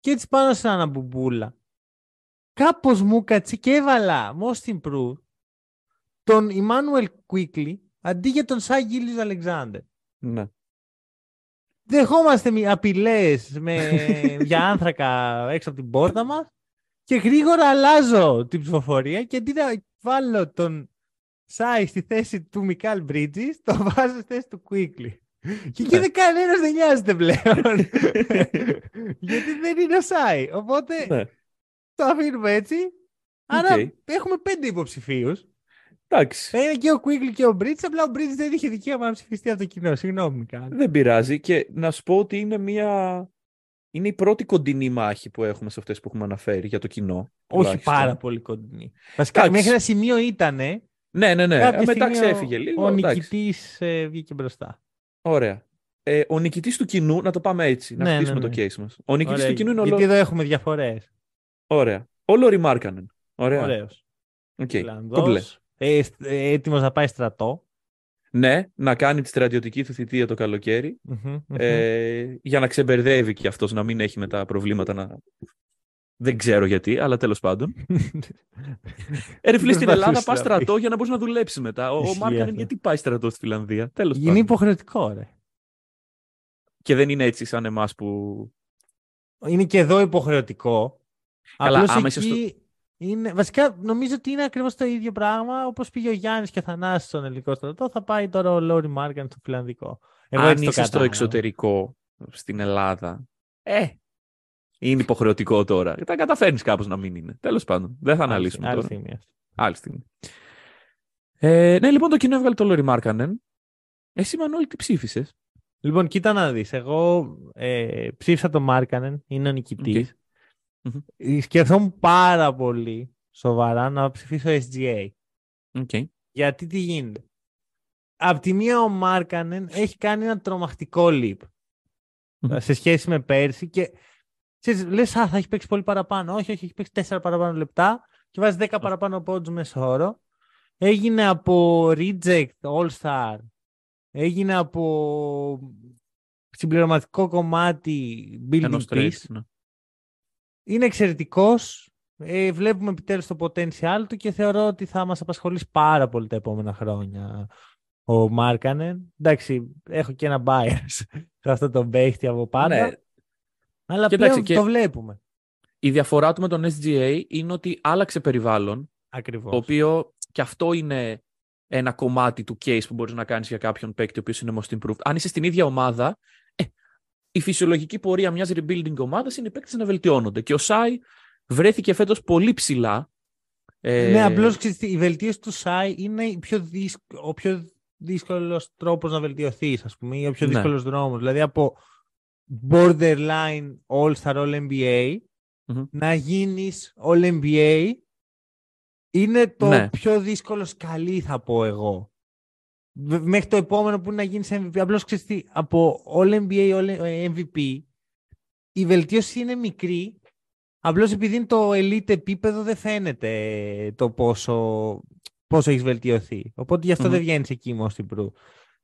Και έτσι πάνω σε ένα μπουμπούλα. Κάπως μου κάτσε και έβαλα most improved τον Emmanuel Quickly αντί για τον Σάι Γίλης Αλεξάνδερ. Ναι. Δεχόμαστε απειλές *laughs* για άνθρακα έξω από την πόρτα μας και γρήγορα αλλάζω την ψηφοφορία και αντί να βάλω τον Shai στη θέση του Mikal Bridges, το βάζω στη θέση του Quickly. Και εκεί Ναι. δεν κανένας δεν νοιάζεται πλέον. *laughs* Γιατί δεν είναι ο Shai. Οπότε ναι. το αφήνουμε έτσι. Άρα Οκ. έχουμε πέντε υποψηφίους. Εντάξει. Θα είναι και ο Quickly και ο Bridges, απλά ο Bridges δεν είχε δικαίωμα να ψηφιστεί από το κοινό. Συγγνώμη, Μικάλ. Δεν πειράζει. Και να σου πω ότι είναι μια. Είναι η πρώτη κοντινή μάχη που έχουμε σε αυτές που έχουμε αναφέρει για το κοινό. Όχι τουλάχιστον. πάρα πολύ κοντινή. Βασικά, Εντάξει. μέχρι ένα σημείο ήταν. Ναι, ναι, ναι. Κάποια Μετά στιγμή ξέφυγε ο, λίγο. Ο εντάξει. νικητής ε, βγήκε μπροστά. Ωραία. Ε, ο νικητής του κοινού, να το πάμε έτσι, να Ναι, χτίσουμε ναι, το ναι. case μας. Ο νικητής Ωραία, του κοινού είναι ο Γιατί Λο- εδώ έχουμε διαφορές. Ωραία. Ο Lauri Markkanen. Ωραία. Ωραίος. Οκ. Κομπλέ. Ε, ε, Έτοιμος να πάει στρατό. Ναι, να κάνει τη στρατιωτική του θητεία το καλοκαίρι. Μμμ, μμμ. Ε, για να ξεμπερδεύει και αυτός να μην έχει μετά προβλήματα να... Δεν ξέρω γιατί, αλλά τέλος πάντων. Ε, ρε φίλε, στην Δεν Ελλάδα πατούσε πας να στρατό πεις. για να μπορείς να δουλέψεις μετά. Ο, ο Ισχύει Markkanen αυτό. γιατί πάει στρατός στη Φιλανδία; Τέλος Είναι πάντων. υποχρεωτικό, ρε. Και δεν είναι έτσι σαν εμάς που... Είναι και εδώ υποχρεωτικό. Καλά, Απλώς άμα είσαι εκεί είναι... Βασικά, νομίζω ότι είναι ακριβώς το ίδιο πράγμα. Όπως πήγε ο Γιάννης και ο Θανάσης στον ελληνικό στρατό, θα πάει τώρα ο Λόρι Μάργαν στο φιλανδικό. Εγώ αν έτσι το είσαι στο κατάλαβα. εξωτερικό, στην Ελλάδα, ε, είναι υποχρεωτικό τώρα. Τα καταφέρνεις κάπως να μην είναι. Τέλος πάντων. Δεν θα Άλλη- αναλύσουμε άλλη τώρα. στιγμή αυτή. Άλλη στιγμή. Ε, ναι, λοιπόν, το κοινό έβγαλε το Λόρι Μάρκανεν. Εσύ, Μανώλη, τι ψήφισες; Λοιπόν, κοίτα να δεις. Εγώ ε, ψήφισα τον Μάρκανεν, είναι ο νικητής. Μμμ. Ε, Σκεφτόμουν πάρα πολύ σοβαρά να ψηφίσω SGA. Οκ. Γιατί τι γίνεται; Απ' τη μία ο Μάρκανεν έχει κάνει ένα τρομακτικό leap Μμμ. σε σχέση με πέρσι και ξέρεις, λες α, θα έχει παίξει πολύ παραπάνω. Όχι, όχι, έχει παίξει 4 παραπάνω λεπτά και βάζει 10 παραπάνω πόντους μέσα όρο. Έγινε από reject all-star. Έγινε από συμπληρωματικό κομμάτι building Ενός piece. trade, ναι. Είναι εξαιρετικός. Ε, βλέπουμε επιτέλους το potential του και θεωρώ ότι θα μας απασχολήσει πάρα πολύ τα επόμενα χρόνια ο Μάρκανεν. Εντάξει, έχω και ένα bias *laughs* σε αυτό το παίχτη από πάντα. Ναι. Αλλά Και πλέον εντάξει, και- το βλέπουμε. Η διαφορά του με τον SGA είναι ότι άλλαξε περιβάλλον, Ακριβώς. το οποίο και αυτό είναι ένα κομμάτι του case που μπορείς να κάνεις για κάποιον παίκτη ο οποίος είναι most improved. Αν είσαι στην ίδια ομάδα, ε, η φυσιολογική πορεία μιας rebuilding ομάδας είναι οι παίκτες να βελτιώνονται. Και ο Σάι βρέθηκε φέτος πολύ ψηλά. Ε, Ναι, απλώς ξέρεις τι, η βελτίωση του Σάι είναι η πιο δύσκ... ο πιο δύσκολος τρόπος να βελτιωθείς, ας πούμε, ή ο πιο Ναι. δύσκολος δρόμος. Δηλαδή από borderline all-star all-NBA Μμμ. να γίνεις all-NBA είναι το Ναι. πιο δύσκολος σκαλί, θα πω εγώ. Β- Μέχρι το επόμενο που είναι να γίνεις MVP. Απλώς ξέρεις τι, από all-NBA, all-MVP η βελτίωση είναι μικρή Απλώς επειδή είναι το elite επίπεδο δεν φαίνεται το πόσο, πόσο έχεις βελτιωθεί. Οπότε γι' αυτό Μμμ. δεν βγαίνεις εκεί most improve.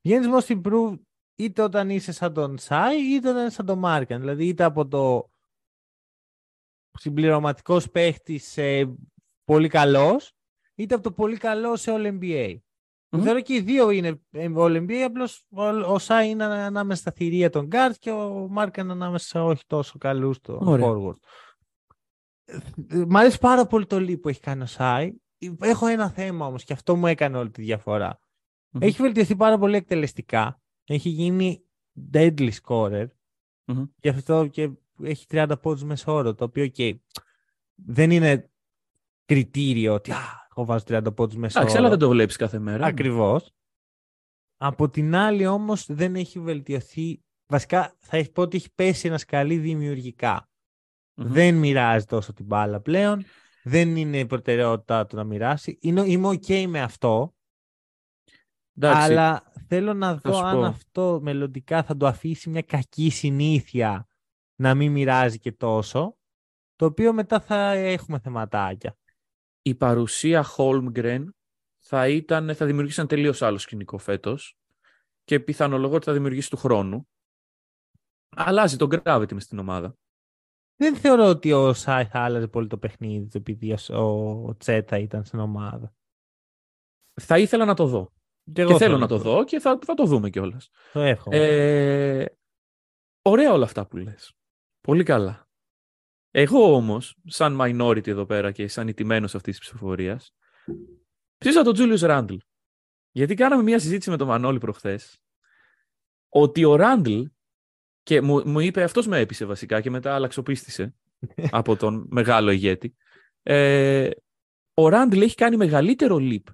Βγαίνεις most improve είτε όταν είσαι σαν τον Σάι είτε όταν είσαι σαν τον Μάρκαν. Δηλαδή είτε από το συμπληρωματικός παίχτης σε πολύ καλός είτε από το πολύ καλό σε All NBA. Μμμ. Θεωρώ και οι δύο είναι All NBA, απλώς ο, ο Σάι είναι ανάμεσα στα θηρία των guards και ο Μάρκαν ανάμεσα σε όχι τόσο καλούς των Ωραία. forward. Ε, Μ' αρέσει πάρα πολύ το leap που έχει κάνει ο Σάι. Έχω ένα θέμα όμως και αυτό μου έκανε όλη τη διαφορά. Μμμ. Έχει βελτιωθεί πάρα πολύ εκτελεστικά. Έχει γίνει deadly scorer. Μμμ. Γι' αυτό και έχει 30 πόντους μεσόωρο, το οποίο και δεν είναι κριτήριο ότι «Α, εγώ βάζω 30 πόντους μεσόωρο. Εντάξει, αλλά δεν το βλέπεις κάθε μέρα. Ακριβώς. Από την άλλη όμως δεν έχει βελτιωθεί. Βασικά θα έχει πω ότι έχει πέσει ένας σκαλί δημιουργικά. Μμμ. Δεν μοιράζει τόσο την μπάλα πλέον. Δεν είναι η προτεραιότητά του να μοιράσει. Είναι, είμαι ok με αυτό. Εντάξει, Αλλά θέλω να δω σου αν πω. αυτό μελλοντικά θα το αφήσει μια κακή συνήθεια να μην μοιράζει και τόσο. Το οποίο μετά θα έχουμε θεματάκια. Η παρουσία Holmgren θα, ήταν, θα δημιουργήσει ένα τελείως άλλο σκηνικό φέτος και πιθανολογώ ότι θα δημιουργήσει του χρόνου. Αλλάζει τον gravity μες στην ομάδα. Δεν θεωρώ ότι ο Σάι θα άλλαζε πολύ το παιχνίδι του επειδή ο, ο Τσέτα ήταν στην ομάδα. Θα ήθελα να το δω. Και, και θέλω να το δω και θα, θα το δούμε κιόλας. Το εύχομαι. Ε, ωραία όλα αυτά που λες. Πολύ καλά. Εγώ όμως, σαν minority εδώ πέρα και σαν ηττημένος αυτής της ψηφοφορίας, ψήφισα τον Julius Randle. Γιατί κάναμε μια συζήτηση με τον Μανώλη προχθές, ότι ο Randle, και μου, μου είπε, αυτός με έπεισε βασικά και μετά αλλαξοπίστησε *laughs* από τον μεγάλο ηγέτη, ε, ο Randle έχει κάνει μεγαλύτερο leap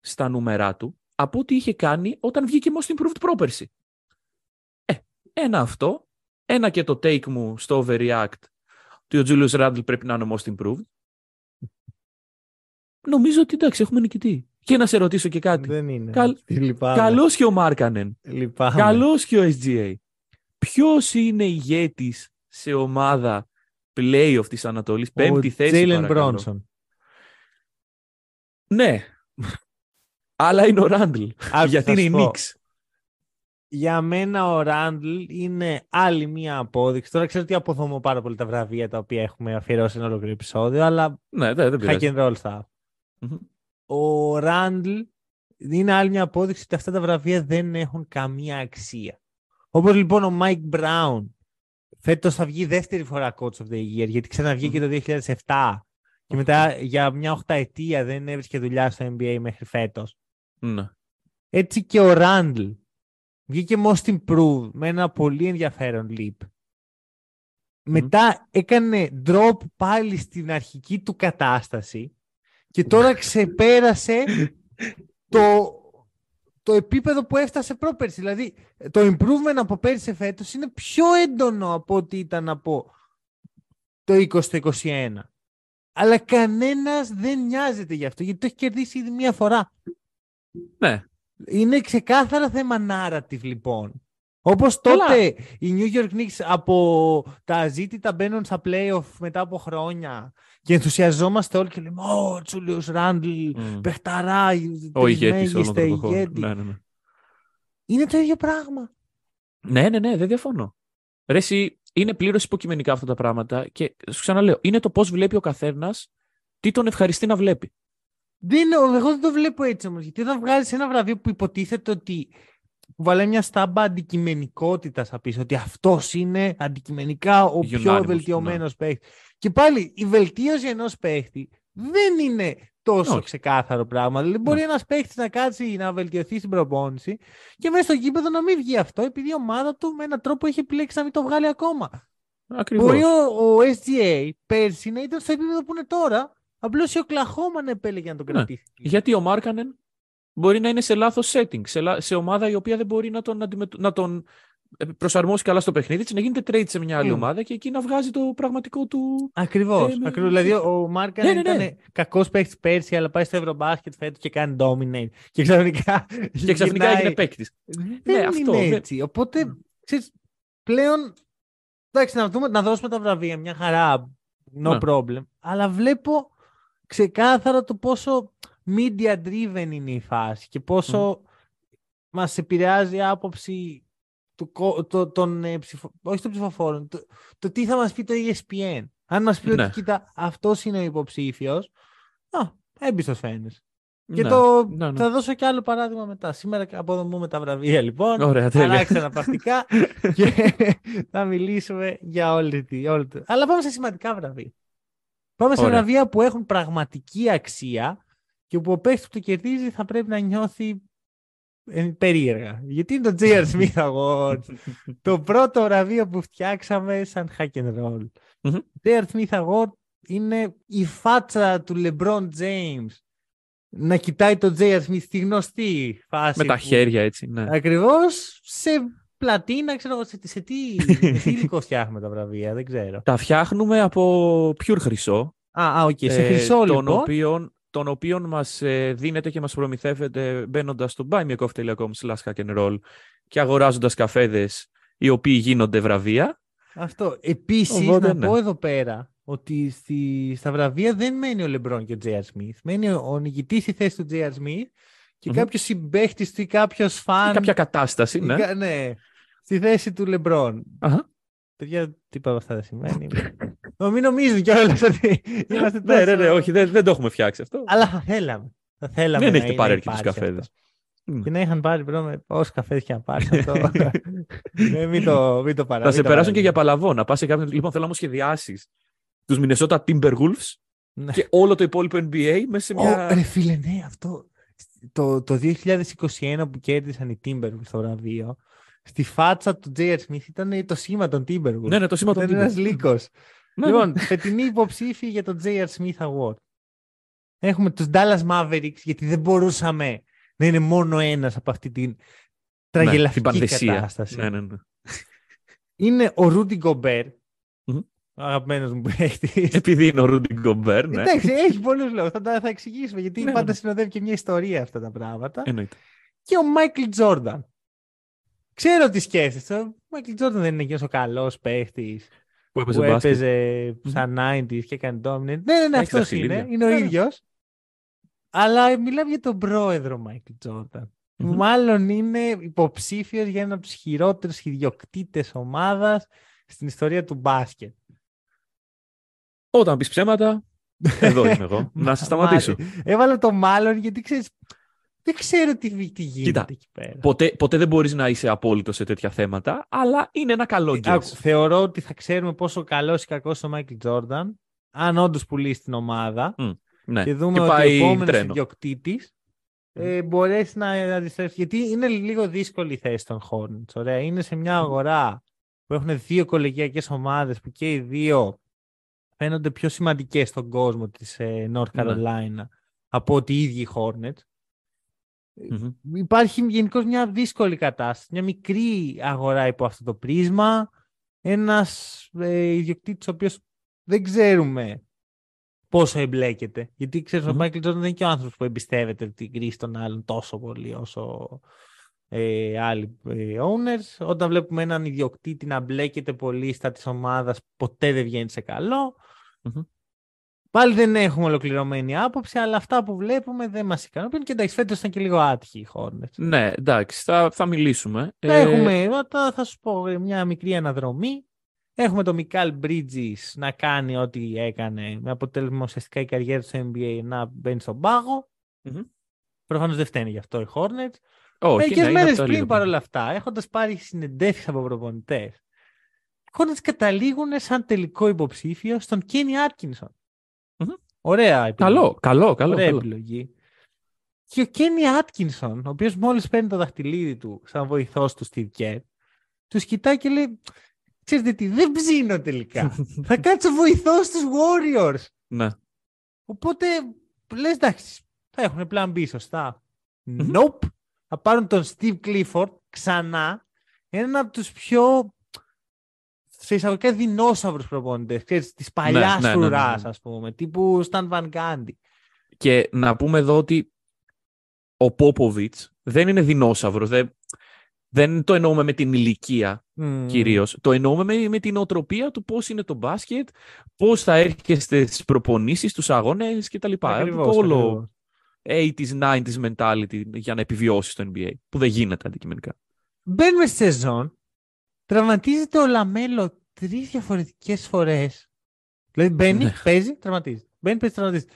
στα νούμερά του από ό,τι είχε κάνει όταν βγήκε most improved πρόπερση. Ε, ένα αυτό, ένα και το take μου στο overreact ότι ο Julius Randle πρέπει να είναι most improved. Νομίζω ότι εντάξει, έχουμε νικητή. Και να σε ρωτήσω και κάτι. Δεν είναι. Καλ- Λυπάμαι. Καλός και ο Μάρκανεν. Λυπάμαι. Καλός και ο SGA. Ποιος είναι ηγέτης σε ομάδα playoff της Ανατολής, πέμπτη ο θέση Τζέιλεν παρακαλώ. Μπρόνσον. Ναι. *laughs* Αλλά είναι ο Ράντλ. Άκου, Γιατί θα είναι η σου πω. Knicks. Για μένα ο Ράντλ είναι άλλη μία απόδειξη. Τώρα ξέρω ότι αποδομώ πάρα πολύ τα βραβεία τα οποία έχουμε αφιερώσει ένα ολόκληρο επεισόδιο, αλλά Ναι, δεν, δεν hack πειράζει. and roll stuff. Μμμ. Ο Ράντλ είναι άλλη μια απόδειξη ότι αυτά τα βραβεία δεν έχουν καμία αξία. Όπως λοιπόν ο Μάικ Μπράουν φέτος θα βγει δεύτερη φορά Coach of the Year γιατί ξαναβγήκε το 2007 και μετά για μια οχταετία δεν έβρισκε δουλειά στο NBA μέχρι φέτος. Ναι. Έτσι και ο Ράντλ βγήκε most improved με ένα πολύ ενδιαφέρον leap. Μετά έκανε drop πάλι στην αρχική του κατάσταση και τώρα ξεπέρασε το, το επίπεδο που έφτασε πρόπερση. Δηλαδή το improvement από πέρυσι σε φέτος είναι πιο έντονο από ό,τι ήταν από το 20 το 21. Αλλά κανένας δεν νοιάζεται γι' αυτό γιατί το έχει κερδίσει ήδη μία φορά. Ναι. Είναι ξεκάθαρα θέμα narrative λοιπόν. Όπως Καλά. τότε οι New York Knicks από τα αζήτητα μπαίνουν στα playoff μετά από χρόνια και ενθουσιαζόμαστε όλοι και λέμε «Ω, Τσούλιος Ράντλ, Μμ. παιχταρά, Ο ηγέτης όλων μέγιστα των ηγέτη». εποχών. Ναι, ναι, ναι. Είναι το ίδιο πράγμα. ναι, ναι, ναι, δεν διαφωνώ. Ρε, εσύ, είναι πλήρως υποκειμενικά αυτά τα πράγματα και σου ξαναλέω, είναι το πώς βλέπει ο καθένας τι τον ευχαριστεί να βλέπει. Δεν, εγώ δεν το βλέπω έτσι όμως. Γιατί όταν βγάζει ένα βραβείο που υποτίθεται ότι που βάλε μια στάμπα αντικειμενικότητας θα πει ότι αυτός είναι αντικειμενικά ο πιο Unanimous, βελτιωμένος ναι. παίχτης. Και πάλι η βελτίωση ενός παίχτη δεν είναι τόσο Όχι. ξεκάθαρο πράγμα. Δηλαδή, μπορεί ένας παίχτης να κάτσει να βελτιωθεί στην προπόνηση και μέσα στο γήπεδο να μην βγει αυτό επειδή η ομάδα του με έναν τρόπο έχει επιλέξει να μην το βγάλει ακόμα. Ακριβώς. Μπορεί ο, ο SGA πέρσι να ήταν στο επίπεδο που είναι τώρα. Απλώς η Οκλαχώμα να επέλεγε να τον Ναι. κρατήσει. Γιατί ο Μάρκανεν μπορεί να είναι σε λάθος setting, σε, λα- σε ομάδα η οποία δεν μπορεί να τον, αντιμετω- να τον ε, προσαρμόσει καλά στο παιχνίδι της, να γίνεται trade σε μια άλλη Mm. ομάδα και εκεί να βγάζει το πραγματικό του. Ακριβώς. Ε, με- Δηλαδή, ο Μάρκα Ναι, ναι, ναι. ήταν κακός παίχτη πέρσι, αλλά πάει στο Ευρωμπάσκετ φέτος και κάνει dominate. Και ξαφνικά. *laughs* Και ξαφνικά γυρνάει- έγινε παίκτης. Δεν Ναι, αυτό, είναι δεν- έτσι. Οπότε, ξέρεις, πλέον. Εντάξει, να, δούμε, να δώσουμε τα βραβεία. Μια χαρά. No Ναι. problem. Αλλά βλέπω ξεκάθαρα το πόσο media driven είναι η φάση και πόσο μας επηρεάζει η άποψη του, κο- το, των, ε, ψηφο- όχι των ψηφοφόρων, το, το τι θα μας πει το E ESPN. Αν μας πει Ναι. ότι κοίτα αυτός είναι ο υποψήφιος, α, έμπιστος φαίνεσαι. Και Ναι, το, ναι, ναι. θα δώσω και άλλο παράδειγμα μετά. Σήμερα αποδομούμε τα βραβεία λοιπόν. Ωραία, τέλεια. Αλλάξτε αναπαυτικά *laughs* και θα μιλήσουμε για όλη τη. Όλη τη... Αλλά πάμε σε σημαντικά βραβεία. Πάμε σε Ωραία. βραβεία που έχουν πραγματική αξία και που ο παίκτης που το κερδίζει θα πρέπει να νιώθει ε, περίεργα. Γιατί είναι το J.R. Smith *laughs* Award. το πρώτο βραβείο που φτιάξαμε σαν Hack n Roll. Μμμ. J.R. Smith Award είναι η φάτσα του LeBron James να κοιτάει τον J.R. Smith στη γνωστή φάση. Με τα που- χέρια έτσι. Ναι. Ακριβώς σε πλατίνα, ξέρω εγώ, σε, σε τι, *laughs* με τι υλικό φτιάχνουμε τα βραβεία, δεν ξέρω. Τα φτιάχνουμε από pure χρυσό. Α, α οκ, σε ε, χρυσό τον λοιπόν. οποίον, τον οποίον μας ε, δίνεται και μας προμηθεύεται μπαίνοντας στο buymeacoffee.com slash hack and roll και αγοράζοντας καφέδες οι οποίοι γίνονται βραβεία. Αυτό. Επίσης, Οπότε, να ναι. πω εδώ πέρα ότι στη, στα βραβεία δεν μένει ο Λεμπρόν και ο J.R. Smith. Μένει ο, ο νικητής στη θέση του J.R. Smith και Μμμ. κάποιος συμπαίχτης του ή κάποιος φαν. Κάποια κατάσταση, ή ναι. κα- ναι. Στη θέση του Λεμπρόν. Αχα. Παιδιά, τίποτα από αυτά δεν σημαίνει. Νο- Μην νομίζουν κιόλας ότι *laughs* είμαστε Ναι, ναι, τόσο- ναι, όχι, δεν, δεν το έχουμε φτιάξει αυτό. Αλλά θα θέλαμε. Θα θέλαμε Δεν να έχετε είναι- πάρει να αρκετούς υπάρχει καφέδες. αυτός. Μμ. Και να είχαν πάρει μπρο με όσου καφέ και να πάρει *laughs* αυτό. Ε, μην το, μην το παρα, Θα μην σε το περάσουν και για παρα- παλαβό. Να πας σε κάποιον. Λοιπόν, θέλω να μου σχεδιάσεις τους Minnesota Timberwolves Ναι. και όλο το υπόλοιπο NBA μέσα σε Ω, μια. ρε φίλε, ναι, αυτό. Το, το 2021 που κέρδισαν οι Timberwolves στο βραβείο, στη φάτσα του J.R. Smith ήταν το σήμα των Timberwolves. Ναι, ναι, το σήμα των Ήταν ένας Timberwolves. λύκος. Ναι, Λοιπόν, φετινή υποψήφοι για το J.R. Smith Award. Έχουμε τους Dallas Mavericks, γιατί δεν μπορούσαμε να είναι μόνο ένας από αυτή την ναι, τραγελαφική την πανδεσία. κατάσταση. Ναι, ναι, ναι. Είναι ο Rudy Gobert, Μμμ. Ο αγαπημένος μου παίχτης. Επειδή είναι ο Rudy Gobert, ναι. Εντάξει, έχει πολλούς λόγους, θα τα θα εξηγήσουμε, γιατί Ναι, πάντα ναι. συνοδεύει και μια ιστορία αυτά τα πράγματα. Εννοείται. Και ο Michael Jordan. Ξέρω τις σκέφτεσαι. Ο Michael Jordan δεν είναι και όσο καλός παίχτης Που έπαιζε που μπάσκετ. έπαιζε σαν 90s και έκανε dominate. Ναι, ναι, ναι, Έχει αυτός δαχτυλίδια. είναι. Είναι ο Ναι, ναι. ίδιος. Αλλά μιλάμε για τον πρόεδρο Michael Jordan. που Μμμ. Μάλλον είναι υποψήφιος για ένα από τους χειρότερους ιδιοκτήτες ομάδας στην ιστορία του μπάσκετ. Όταν πεις ψέματα, εδώ είμαι εγώ. *laughs* να σε σταματήσω. Μάλλον. Έβαλα το μάλλον γιατί ξέρεις, δεν ξέρω τι, τι γίνεται Κοίτα, εκεί πέρα. Ποτέ, ποτέ δεν μπορείς να είσαι απόλυτο σε τέτοια θέματα, αλλά είναι ένα καλό guess. Άκου, θεωρώ ότι θα ξέρουμε πόσο καλός ή κακός είναι ο Μάικλ Τζόρνταν αν όντως πουλήσει την ομάδα ναι. και δούμε και ότι ο πάει επόμενος τρένο. ιδιοκτήτης ε, μπορέσει να αντιστρέψει. Γιατί είναι λίγο δύσκολη η θέση των Hornets. Ωραία. Είναι σε μια αγορά που έχουν δύο κολεγιακές ομάδες που και οι δύο φαίνονται πιο σημαντικές στον κόσμο της ε, North Ναι. Carolina από ότι οι ίδιοι οι Hornets. Μμμ. Υπάρχει γενικώς μια δύσκολη κατάσταση. Μια μικρή αγορά υπό αυτό το πρίσμα. Ένας ε, ιδιοκτήτης ο οποίος δεν ξέρουμε πόσο εμπλέκεται. Γιατί ξέρεις, ο Μμμ. Μάικλ Τζόρνταν δεν είναι και ο άνθρωπος που εμπιστεύεται την κρίση των άλλων τόσο πολύ όσο ε, άλλοι ε, owners. Όταν βλέπουμε έναν ιδιοκτήτη να μπλέκεται πολύ στα της ομάδας, ποτέ δεν βγαίνει σε καλό. Μμμ. Πάλι δεν έχουμε ολοκληρωμένη άποψη, αλλά αυτά που βλέπουμε δεν μας ικανοποιούν. Και εντάξει, φέτος ήταν και λίγο άτυχοι οι Hornets. Ναι, εντάξει, θα, θα μιλήσουμε. Θα Ε, έχουμε, θα, θα σου πω μια μικρή αναδρομή. Έχουμε τον Μικάλ Bridges να κάνει ό,τι έκανε με αποτέλεσμα ουσιαστικά η καριέρα του στο NBA να μπαίνει στον πάγο. Μμμ. Προφανώς δεν φταίνει γι' αυτό οι Hornets. Όχι, Μερικές ναι, είναι μέρες από τα πριν λίγα παρόλα αυτά, έχοντας πάρει συνεντεύξεις από προπονητές, οι Hornets καταλήγουν σαν τελικό υποψήφιο στον Kenny Atkinson. Μμμ. Ωραία επιλογή. Καλό, καλό, καλό. Ωραία καλό. επιλογή. Και ο Kenny Atkinson, ο οποίος μόλις παίρνει το δαχτυλίδι του σαν βοηθός του Steve Kerr, τους κοιτάει και λέει: Ξέρετε τι, δεν ψήνω τελικά. *laughs* Θα κάτσω βοηθός στους Warriors. Ναι. Οπότε λες εντάξει, θα έχουν πλάν B, σωστά. Μμμ. Nope. Θα πάρουν τον Steve Clifford ξανά, έναν από τους πιο σε εισαγωγικά δεινόσαυρους προπονητές. Της παλιάς ναι, ναι, ναι, φρουρά, ναι. ας πούμε. Τύπου Stan Van Gundy. Και να πούμε εδώ ότι ο Πόποβιτς δεν είναι δεινόσαυρος. Δεν, δεν το εννοούμε με την ηλικία Μμμ. κυρίως. Το εννοούμε με, με την οτροπία του πώς είναι το μπάσκετ, πώς θα έρχεστε στις προπονήσεις, στους αγώνες κτλ. Ακριβώς, Όλο ακριβώς. 80s, 90s mentality για να επιβιώσει το NBA, που δεν γίνεται αντικειμενικά. Μπαίνουμε στη σεζόν. Τραυματίζεται ο Λαμέλο τρεις διαφορετικές φορές. Δηλαδή μπαίνει, Ναι. παίζει, τραυματίζεται. Μπαίνει, παίζει, τραυματίζεται.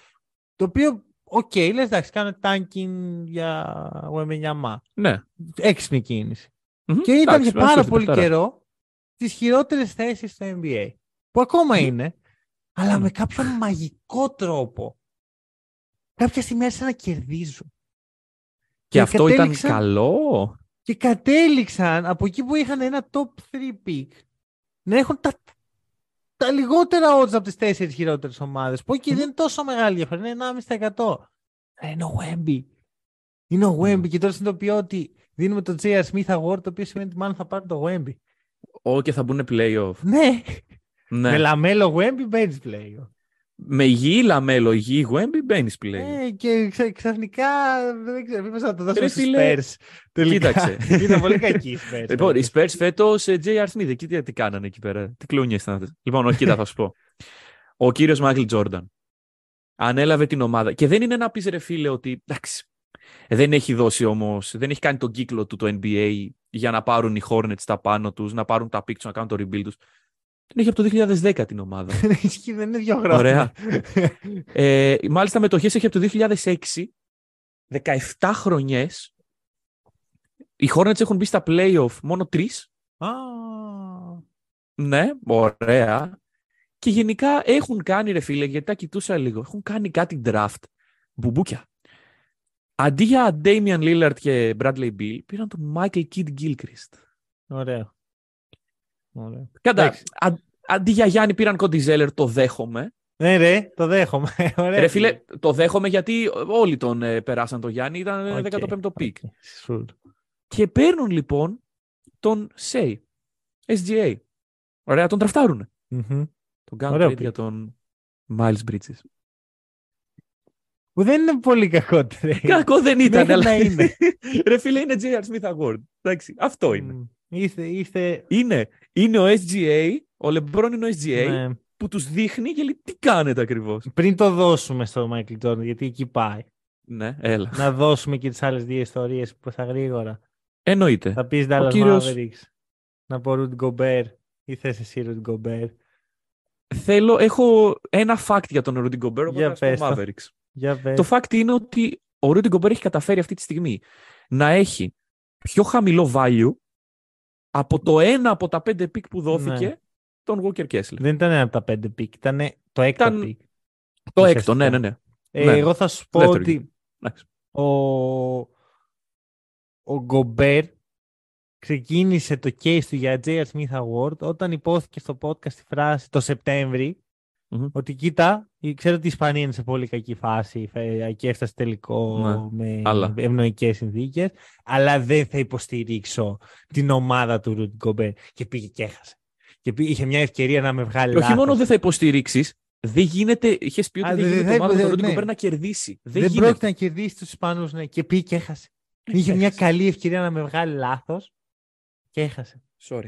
Το οποίο, οκ, λες εντάξει, κάνω tanking για Wembanyama. Ναι. Έξυπνη κίνηση. Μμμ. Και ήταν Εντάξει, και πρέπει να πάρα σου πολύ παιχταράς. καιρό στις χειρότερες θέσεις στο NBA. Που ακόμα είναι, αλλά Μμ. με κάποιον μαγικό τρόπο. Κάποια στιγμή άρχισαν να κερδίζουν. Και αυτό ήταν κατέληξαν- καλό; Και κατέληξαν από εκεί που είχαν ένα top 3 pick να έχουν τα, τα λιγότερα odds από τις τέσσερις χειρότερες ομάδες. Που εκεί δεν είναι τόσο μεγάλη διαφορά, είναι 1,5%. Ε, Είναι ο Wemby. Είναι ο Wemby και τώρα συνειδητοποιώ ότι δίνουμε το J.R. Smith Award, το οποίο σημαίνει ότι μάλλον θα πάρει το Wemby. Ω, και θα μπουν playoff. Ναι, Ναι. με λαμέλο Wemby μπαίνεις play. Με υγιή λαμέλο, υγιή Γουέμπι, μπαίνεις πλέον. Ε, και ξε- ξαφνικά δεν ξέρω, μήπως να το δώσουμε Ρε στους φίλε, Spurs. Τελικά. κοίταξε. *laughs* Ήταν πολύ κακή οι Spurs. Λοιπόν, οι Spurs φέτος J.R. Smith, εκεί τι, τι κάνανε εκεί πέρα. Τι κλούνιε ήταν αυτές. Λοιπόν, όχι, κοίτα, θα σου πω. Ο κύριος Μάικλ Τζόρνταν ανέλαβε την ομάδα. Και δεν είναι να πεις ρε φίλε ότι εντάξει, δεν έχει δώσει όμως, δεν έχει κάνει τον κύκλο του το NBA για να πάρουν οι Hornets τα πάνω τους, να πάρουν τα picks, να κάνουν το rebuild τους. Την έχει από το 2010 την ομάδα. Ισχύει, δεν είναι δύο χρόνια. Ωραία. ε, μάλιστα μετοχέ έχει από το 2006, 17 χρονιές. Οι Hornets έχουν μπει στα playoff μόνο τρεις. Α, Ναι, ωραία. Και γενικά έχουν κάνει, ρε φίλε, γιατί τα κοιτούσα λίγο, έχουν κάνει κάτι draft. Μπουμπούκια. Αντί για Damian Lillard και Bradley Beal, πήραν τον Michael Kidd Gilchrist. Ωραίο. Ωραίο. Κατά, Εντάξει. α- αντί για Γιάννη πήραν Cody Zeller, το δέχομαι. Ναι, ρε, το δέχομαι. *laughs* Ωραία. Ρε φίλε, το δέχομαι γιατί όλοι τον ε, περάσαν τον Γιάννη, ήταν ε, Οκ, 15ο pick. οκ, sure. Και παίρνουν λοιπόν τον Shai, SGA. Ωραία, τον draft άρουν. Μμμ. Τον κάνουν Ωραίο trade pick. για τον Miles Bridges. Που δεν είναι πολύ κακό trade. Κακό δεν ήταν, Μέχρι αλλά να είναι. *laughs* Ρε φίλε, είναι J.R. Smith Award. Εντάξει, αυτό είναι. Μμ. Είστε, είστε... Είναι, είναι ο SGA, ο LeBron είναι ο SGA, ναι. που τους δείχνει και λέει τι κάνετε ακριβώς; Πριν το δώσουμε στο Michael Jordan, γιατί εκεί πάει. Ναι, έλα. να δώσουμε και τις άλλες δύο ιστορίες που θα γρήγορα. Εννοείται. Θα πεις Dallas κύριος- Mavericks. Να πω Rudy Gobert. Ή θες εσύ Rudy Gobert; Θέλω, έχω ένα fact για τον Rudy Gobert, οπότε Για θα σου πω πες το. Mavericks. Για πες. Το fact είναι ότι ο Rudy Gobert έχει καταφέρει αυτή τη στιγμή να έχει πιο χαμηλό value από το ένα από τα πέντε pick που δόθηκε Ναι. τον Walker Kessler. Δεν ήταν ένα από τα πέντε pick, ήταν το έκτο Ήταν pick. Το ουσιαστικά. έκτο, ναι, ναι, ναι. Ε, ναι. Εγώ θα σου πω Δεύτερο ότι Εντάξει. ο, ο Γκομπέρ ξεκίνησε το case του για J.R. Smith Award όταν υπόθηκε στο podcast τη φράση το σεπτεμβρη Μμμ. ότι κοίτα, ξέρω ότι η Ισπανία είναι σε πολύ κακή φάση φε- και έφτασε τελικό Ναι, με αλλά. ευνοϊκές συνθήκες αλλά δεν θα υποστηρίξω την ομάδα του Ρουτ Γκομπέρ και πήγε και έχασε. Και πήγε, είχε μια ευκαιρία να με βγάλει Και όχι λάθος. μόνο δεν θα υποστηρίξεις, δεν γίνεται. Είχες πει ότι Α, δεν δεν- γίνεται δεν- ομάδα δεν- του Rudy ναι. Gobert να κερδίσει. Δεν, Δεν, γίνεται. πρόκειται να κερδίσει τους Ισπανούς, ναι, και πήγε και έχασε. Είχε μια Έχασε. καλή ευκαιρία να με βγάλει λάθος και έχασε. Sorry.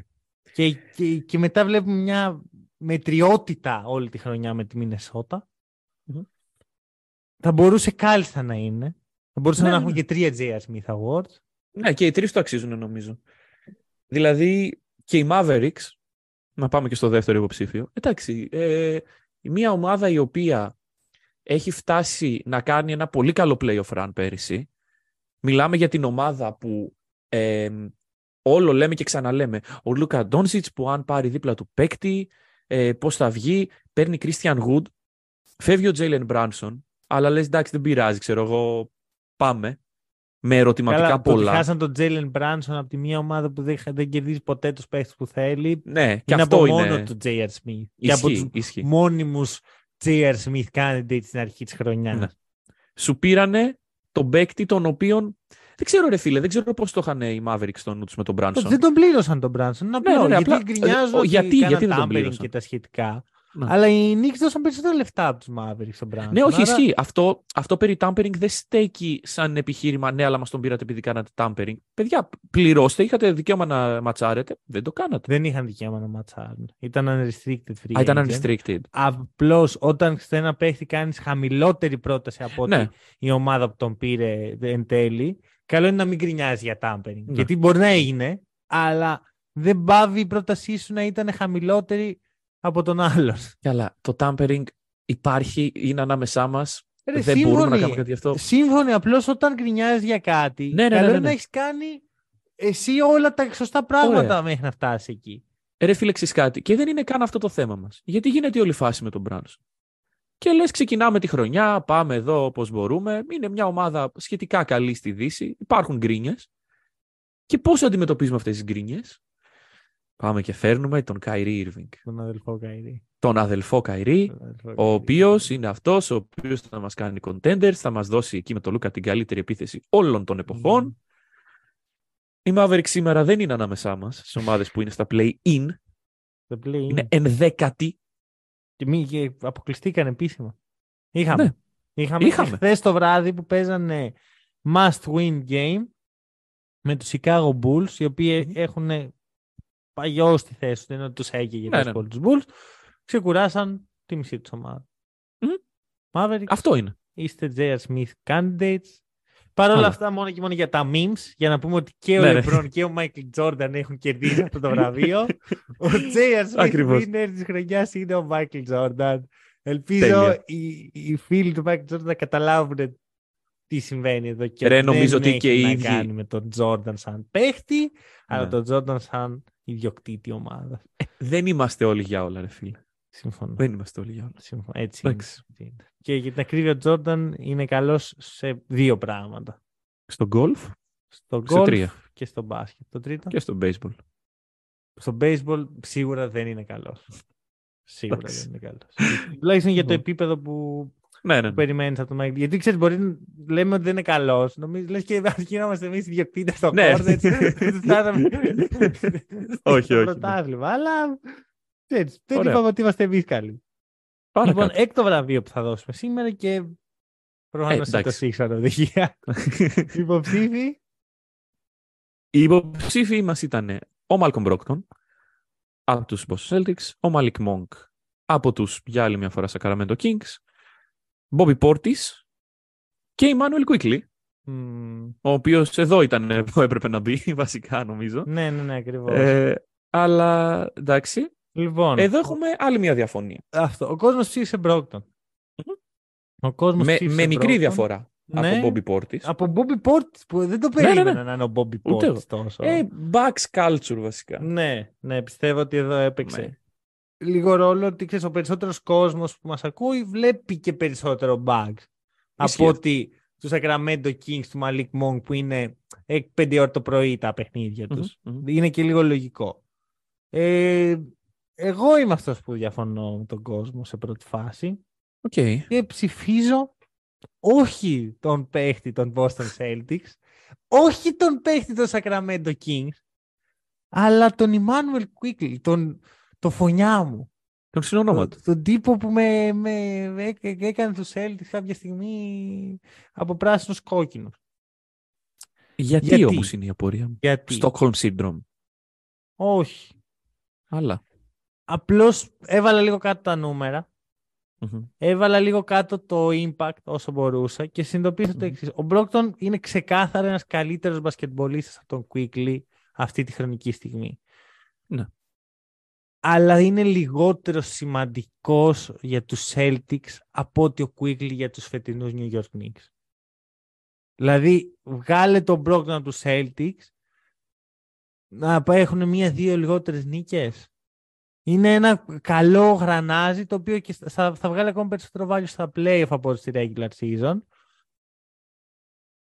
Και, και, και μετά βλέπουμε μια μετριότητα όλη τη χρονιά με τη μινεσοτα Μμμ. Θα μπορούσε κάλλιστα να είναι. Θα μπορούσαν Ναι, να ναι, έχουμε και τρία J.R. Smith Awards. Ναι, και οι τρεις το αξίζουν νομίζω. Δηλαδή και οι Mavericks να πάμε και στο δεύτερο υποψήφιο. Εντάξει, ε, μια ομάδα η οποία έχει φτάσει να κάνει ένα πολύ καλό playoff run πέρυσι. Μιλάμε για την ομάδα που ε, όλο λέμε και ξαναλέμε. Ο Λούκα Ντόνσιτς που αν πάρει δίπλα του παίκτη, ε, πώς θα βγει, παίρνει Christian Wood, φεύγει ο Jalen Branson, αλλά λες εντάξει δεν πειράζει, ξέρω εγώ, πάμε. Με ερωτηματικά Καλά, πολλά. Το χάσαν τον Τζέιλεν Μπράνσον από τη μία ομάδα που δεν, δεν κερδίζει ποτέ τους παίχτες που θέλει. Ναι, και είναι αυτό από είναι. μόνο του J.R. Smith. και από Ισχύει, τους ισχύει. μόνιμους J.R. Smith candidate στην αρχή της χρονιάς. Ναι. Σου πήρανε τον παίκτη τον οποίον. Δεν ξέρω, ρε φίλε, δεν ξέρω πώς το είχαν οι Mavericks στο νου τους με τον Branson. Δεν τον πλήρωσαν τον Μπράνσον. Να Ναι, πλέον, ναι, γιατί απλά- γκρινιάζουν ε, ότι γιατί- κάναν γιατί δεν τον tampering πλήρωσαν. και τα σχετικά. Ναι. Αλλά οι Knicks δώσαν περισσότερα λεφτά από τους Mavericks στον Μπράνσον. Ναι, όχι, Άρα- ισχύει. Αυτό, αυτό περί tampering δεν στέκει σαν επιχείρημα. Ναι, αλλά μας τον πήρατε επειδή κάνατε tampering. Παιδιά, πληρώστε, είχατε δικαίωμα να ματσάρετε. Δεν το κάνατε. Δεν είχαν δικαίωμα να ματσάρουν. Ήταν unrestricted free Α, ήταν agent. unrestricted. Απλώς όταν σε ένα παίχτη κάνεις χαμηλότερη πρόταση από ότι Ναι. η ομάδα που τον πήρε εν τέλει, καλό είναι να μην γκρινιάζει για tampering. Ναι. Γιατί μπορεί να έγινε, αλλά δεν πάβει η πρότασή σου να ήταν χαμηλότερη από τον άλλον. Καλά, το tampering υπάρχει, είναι ανάμεσά μας. Ρε, Δεν μπορούμε να σύμφωνοι. κάνουμε κάτι γι' αυτό. Σύμφωνοι, απλώς όταν γκρινιάζει για κάτι, Ναι, ναι, ναι, καλό ναι, είναι ναι. να έχεις κάνει εσύ όλα τα σωστά πράγματα μέχρι να φτάσεις εκεί. Ρε φίλε, ξέρεις κάτι. Και δεν είναι καν αυτό το θέμα μας. Γιατί γίνεται η όλη φάση με τον Branson. Και λες, ξεκινάμε τη χρονιά, πάμε εδώ όπως μπορούμε. Είναι μια ομάδα σχετικά καλή στη Δύση. Υπάρχουν γκρίνιες. Και πώς αντιμετωπίζουμε αυτές τις γκρίνιες; Πάμε και φέρνουμε τον Kyrie Irving. Τον αδελφό Kyrie. Τον αδελφό Kyrie, Τον αδελφό ο Kyrie. οποίος είναι αυτός ο οποίος θα μας κάνει contenders, θα μας δώσει εκεί με τον Λούκα την καλύτερη επίθεση όλων των εποχών. Μμμ. Οι Mavericks σήμερα δεν είναι ανάμεσά μας στις ομάδες που είναι στα play-in. Το play-in. Είναι ενδέκατη. Και, μη, και αποκλειστήκαν επίσημα. Είχαμε. Ναι. Είχαμε, Είχαμε. χθες το βράδυ που παίζανε must win game με τους Chicago Bulls, οι οποίοι έχουν παγιός στη θέση τους, δεν είναι ότι τους έκαιγε Ναι, τόσο ναι. πολύ τους Bulls, ξεκουράσαν τη μισή τους ομάδα. Μμ. Mavericks, Αυτό είναι. είστε J.R. Smith candidates. Παρ' όλα Άρα. αυτά, μόνο και μόνο για τα memes, για να πούμε ότι και ο Ναι, ναι. LeBron και ο Michael Jordan έχουν κερδίσει αυτό το βραβείο. ο *laughs* J.R. Smith Ακριβώς. winner της χρονιάς είναι ο Michael Jordan. Ελπίζω Τέλεια. οι, οι φίλοι του Michael Jordan να καταλάβουν τι συμβαίνει εδώ και Ρε, ότι νομίζω δεν ότι και έχει οι να ίδιοι- κάνει με τον Jordan σαν παίχτη, αλλά Ναι. τον Jordan σαν ιδιοκτήτη ομάδας. Δεν είμαστε όλοι για όλα, ρε φίλε. Συμφωνώ. Δεν είμαστε όλοι για όλα. Συμφωνώ. Έτσι είναι. Εντάξει. Έτσι είναι. Και για την ακρίβεια, ο Jordan είναι καλός σε δύο πράγματα. Στο golf Στο Σε golf τρία. και στο μπάσκετ. Το τρίτο; και στο baseball. Στο baseball σίγουρα δεν είναι καλός. Σίγουρα Εντάξει. δεν είναι καλός. Τουλάχιστον για το Λοιπόν. επίπεδο που, Ναι, ναι. που ναι. περιμένεις από τον Μάικλ. Γιατί ξέρεις, μπορεί να λέμε ότι δεν είναι καλός. Νομίζω, λες και αρχινόμαστε εμείς οι διοκτήτες στο Ναι. Hornets. *laughs* Φτάσαμε Όχι, στο όχι, ναι. πρωτάθλημα. Αλλά ξέρεις, δεν Ωραία. είπαμε ότι είμαστε εμείς καλοί. Παρακάτω. Λοιπόν, έκτο βραβείο που θα δώσουμε σήμερα και προφανώς είναι το εντάξει. Six οδηγία. *laughs* Υποψήφοι. Οι υποψήφοι μας ήταν ο Μάλκομ Μπρόκτον από τους Boston Celtics, ο Μαλικ Monk από τους για άλλη μια φορά Sacramento Kings, Bobby Portis και η Manuel Quickly, Μμμ, ο οποίος εδώ ήταν *laughs* που έπρεπε να μπει βασικά νομίζω. Ναι, ναι, ναι, ακριβώς. Ε, αλλά εντάξει, λοιπόν, εδώ έχουμε άλλη μια διαφωνία. αυτό. Ο κόσμος ψήφισε Μπρόκτον. Ο κόσμος Με, ψήφισε με μικρή Brockton. διαφορά Ναι. από Bobby Portis. Από Bobby Portis που δεν το Ναι, ναι, ναι. περίμενα να είναι ο Bobby Ούτε εγώ. Portis τόσο. Ε, Bucks culture βασικά. Ναι, ναι, πιστεύω ότι εδώ έπαιξε Ναι. λίγο ρόλο ότι ξέρεις, ο περισσότερος κόσμος που μας ακούει βλέπει και περισσότερο Bucks Ισχύει από αυτό. ότι τους Sacramento Kings του Malik Monk που είναι 5 ώρα το πρωί τα παιχνίδια τους. Μμμ, μμμ. Είναι και λίγο λογικό. Ε, εγώ είμαι αυτός που διαφωνώ με τον κόσμο σε πρώτη φάση Οκ. και ψηφίζω όχι τον παίχτη των Boston Celtics, όχι τον παίχτη των Sacramento Kings, αλλά τον Emmanuel Quickly, τον, το φωνιά μου. Τον συνονόματο. Τον, τον τύπο που με, με, με έκ- έκανε τους Celtics κάποια στιγμή από πράσινους κόκκινους. Γιατί, Γιατί; όμως είναι η απορία μου; Γιατί; Stockholm Syndrome. Όχι. Αλλά. Απλώς έβαλα λίγο κάτω τα νούμερα. Μμμ. Έβαλα λίγο κάτω το impact όσο μπορούσα και συνειδητοποίησα το Μμμ. εξής. Ο Μπρόκτον είναι ξεκάθαρα ένας καλύτερος μπασκετμπολίστας από τον Quickly αυτή τη χρονική στιγμή. Ναι. αλλά είναι λιγότερος σημαντικός για τους Celtics από ότι ο Quickly για τους φετινούς New York Knicks. Δηλαδή, βγάλε τον Brockton από τους Celtics να έχουν μία-δύο λιγότερες νίκες. Είναι ένα καλό γρανάζι το οποίο και θα, θα βγάλει ακόμα περισσότερο value στα playoff από στη regular season.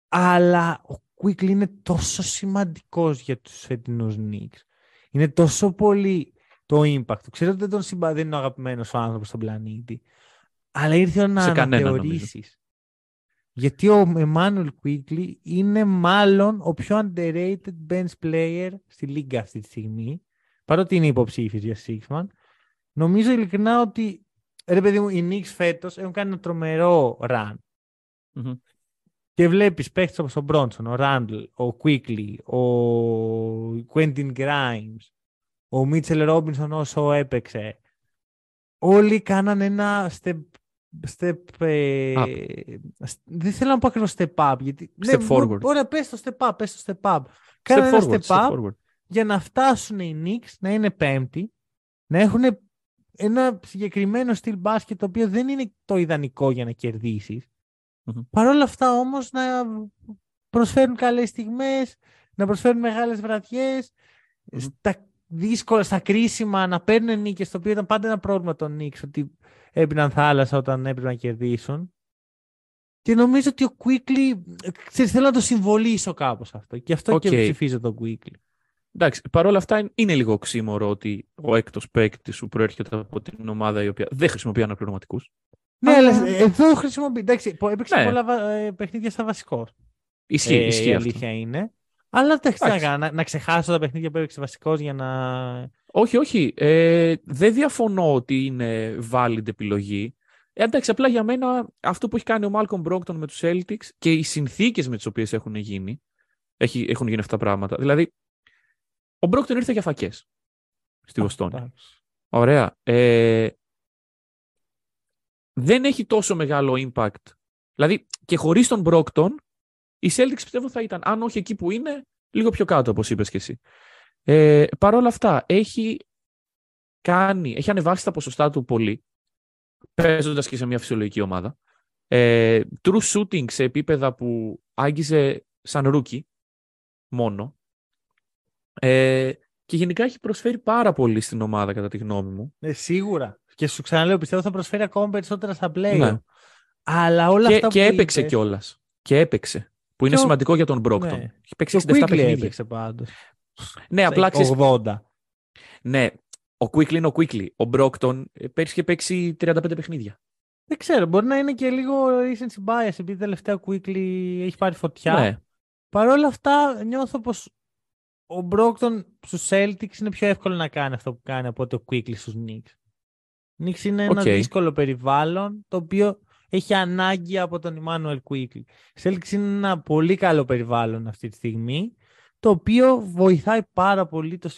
Αλλά ο Quickly είναι τόσο σημαντικός για τους φετινούς Knicks. Είναι τόσο πολύ το impact. Ξέρω ότι δεν τον συμπα... δεν είναι ο αγαπημένος άνθρωπος στον πλανήτη. Αλλά ήρθε να αναθεωρήσεις. Γιατί ο Emmanuel Quickly είναι μάλλον ο πιο underrated bench player στη λίγκα αυτή τη στιγμή. Παρότι είναι υποψήφιος για Sixman. Νομίζω ειλικρινά ότι ρε παιδί μου, οι Knicks φέτος έχουν κάνει ένα τρομερό run. Mm-hmm. Και βλέπεις παίχτες όπως ο Μπρόνσον, ο Ράντλ, ο Quickly, ο Quentin Grimes, ο Μίτσελ Ρόμπινσον όσο έπαιξε. Όλοι κάνανε ένα step, step ε, δεν θέλω να πω ακριβώς step up. Γιατί, step ναι, forward. Ωραία, πες το step up, πες το step up. Κάνανε ένα step, step up για να φτάσουν οι Knicks να είναι πέμπτη, να έχουν ένα συγκεκριμένο στυλ μπάσκετ το οποίο δεν είναι το ιδανικό για να κερδίσεις. Mm-hmm. Παρ' όλα αυτά όμως να προσφέρουν καλές στιγμές, να προσφέρουν μεγάλες βραδιές, mm-hmm. στα δύσκολα, στα κρίσιμα να παίρνουν νίκες, το οποίο ήταν πάντα ένα πρόβλημα των Νίξ, ότι έπιναν θάλασσα όταν έπρεπε να κερδίσουν. Και νομίζω ότι ο Quickly, ξέρεις, θέλω να το συμβολήσω κάπως αυτό. Και αυτό okay. και ψηφίζω τον Quickly. Εντάξει, παρόλα αυτά είναι λίγο οξύμορο ότι ο έκτος παίκτης σου προέρχεται από την ομάδα η οποία δεν χρησιμοποιεί αναπληρωματικούς. Ναι, αλλά εδώ χρησιμοποιεί. Εντάξει, έπαιξε ναι. πολλά ε, παιχνίδια στα βασικό. Ισχύει, ε, ισχύει. Η αλήθεια είναι. Αλλά δεν να, να, να ξεχάσω τα παιχνίδια που έπαιξε βασικός για να. Όχι, όχι. Ε, δεν διαφωνώ ότι είναι valid επιλογή. Ε, εντάξει, απλά για μένα αυτό που έχει κάνει ο Malcolm Brockton με τους Celtics και οι συνθήκες με τις οποίες έχουν γίνει, έχει, έχουν γίνει αυτά τα πράγματα. Δηλαδή, ο Brockton ήρθε για φακές στη Βοστόνη. Ωραία. Ε, δεν έχει τόσο μεγάλο impact. Δηλαδή, και χωρίς τον Brockton, οι Celtics πιστεύω θα ήταν, αν όχι εκεί που είναι, λίγο πιο κάτω, όπως είπες και εσύ. Ε, Παρ' όλα αυτά, έχει κάνει, έχει ανεβάσει τα ποσοστά του πολύ, παίζοντας και σε μια φυσιολογική ομάδα. Ε, true shooting σε επίπεδα που άγγιζε σαν rookie μόνο. Ε, και γενικά έχει προσφέρει πάρα πολύ στην ομάδα, κατά τη γνώμη μου. Ε, σίγουρα. Και σου ξαναλέω, πιστεύω θα προσφέρει ακόμα περισσότερα στα playoffs. Ναι. Αλλά όλα και, αυτά και έπαιξε κιόλας. Και έπαιξε. Που είναι σημαντικό για τον Μπρόγκντον. Ναι. Έχει παίξει 67 παιχνίδια. έπαιξε πάντως. Ναι, απλά ξέρεις... 80. Ναι, ο Quickly είναι ο Quickly. Ο Μπρόκτον ε, πέρυσι είχε παίξει 35 παιχνίδια. Δεν ξέρω, μπορεί να είναι και λίγο recency bias επειδή τελευταία Quickly έχει πάρει φωτιά. Ναι. Παρ' όλα αυτά νιώθω πως ο Μπρόκτον στους Celtics είναι πιο εύκολο να κάνει αυτό που κάνει από το Quickly στους Knicks. Knicks είναι ένα δύσκολο περιβάλλον το οποίο έχει ανάγκη από τον Emmanuel Quickly. Celtics είναι ένα πολύ καλό περιβάλλον αυτή τη στιγμή, το οποίο βοηθάει πάρα πολύ το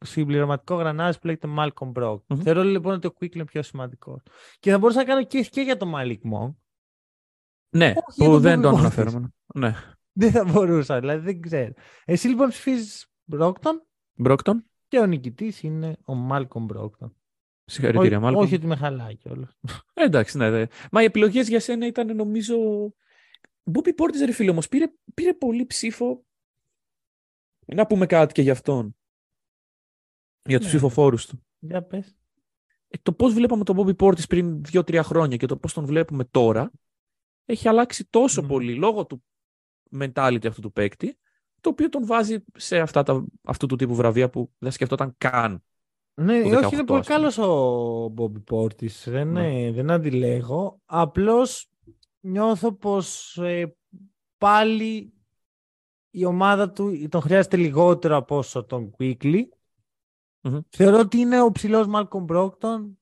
συμπληρωματικό γρανάζι που λέγεται Malcolm Brock. Mm-hmm. Θεωρώ λοιπόν ότι ο Quickly είναι πιο σημαντικό. Και θα μπορούσα να κάνω και, και για το Malik Monk. Ναι, Όχι που δεν τον αναφέρομαι. Ναι. Δεν θα μπορούσα, δηλαδή δεν ξέρω. Εσύ λοιπόν ψηφίζεις Brockton; Brockton. Και ο νικητής είναι ο Malcolm Brockton. Συγχαρητήρια, μάλλον. Όχι ότι με χαλάει κιόλας. Ε, εντάξει, ναι, ναι. Μα οι επιλογές για σένα ήταν νομίζω. Μπούμπι Πόρτη, ρε φίλο όμως, πήρε, πήρε πολύ ψήφο. Να πούμε κάτι και για αυτόν. Για τους ναι. ψηφοφόρους του. Για πες. Ε, το πώς βλέπαμε τον Μπούμπι Πόρτη πριν 2-3 χρόνια και το πώς τον βλέπουμε τώρα έχει αλλάξει τόσο mm. πολύ λόγω του mentality αυτού του παίκτη, το οποίο τον βάζει σε αυτά τα, αυτού του τύπου βραβεία που δεν σκεφτόταν καν ναι, όχι, είναι πολύ καλός ο Μπόμπι Πόρτη. Δεν, ναι. δεν αντιλέγω. Απλώς νιώθω πως ε, πάλι η ομάδα του τον χρειάζεται λιγότερο από όσο τον Quickly. Θεωρώ ότι είναι ο ψηλός Μάλκομ Μπρόκτον.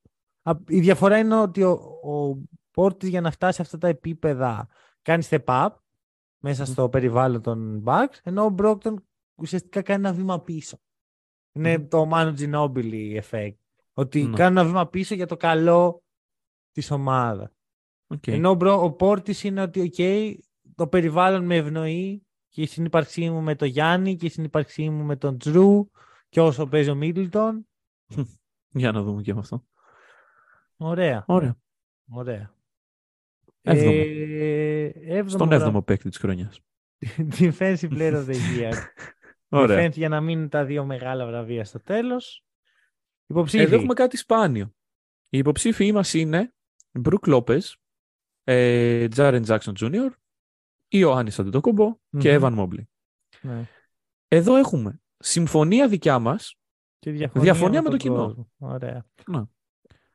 Η διαφορά είναι ότι ο, ο Πόρτης για να φτάσει σε αυτά τα επίπεδα κάνει step up μέσα στο περιβάλλον των Bucks, ενώ ο Μπρόκτον ουσιαστικά κάνει ένα βήμα πίσω. Είναι το Manu Ginobili effect. Ότι mm. κάνω ένα βήμα πίσω για το καλό της ομάδα. Okay. Ενώ ο Πόρτης είναι ότι okay, το περιβάλλον με ευνοεί και η συνύπαρξή μου με τον Γιάννη και η συνύπαρξή μου με τον Τζρου και όσο παίζει ο Μίτλτον Για να δούμε και με αυτό. Ωραία. Ωραία. Ωραία. Έβδομο. Ε, έβδομο Στον γράφω. έβδομο παίκτη της χρονιάς. *laughs* Defensive Player of the Year. *laughs* Ωραία. Defense για να μείνουν τα δύο μεγάλα βραβεία στο τέλος. Υποψήφοι. Εδώ έχουμε κάτι σπάνιο. Οι υποψήφοι μας είναι Μπρουκ Λόπες, ε, Τζάρεν Τζάξον Jr., Ιωάννης Αντετοκούμπο και Μμμ. Εύαν Μόμπλη. Ναι. Εδώ έχουμε συμφωνία δικιά μας. Και διαφωνία, Διαφωνία με τον το κοινό. κόσμο. Ωραία. Να.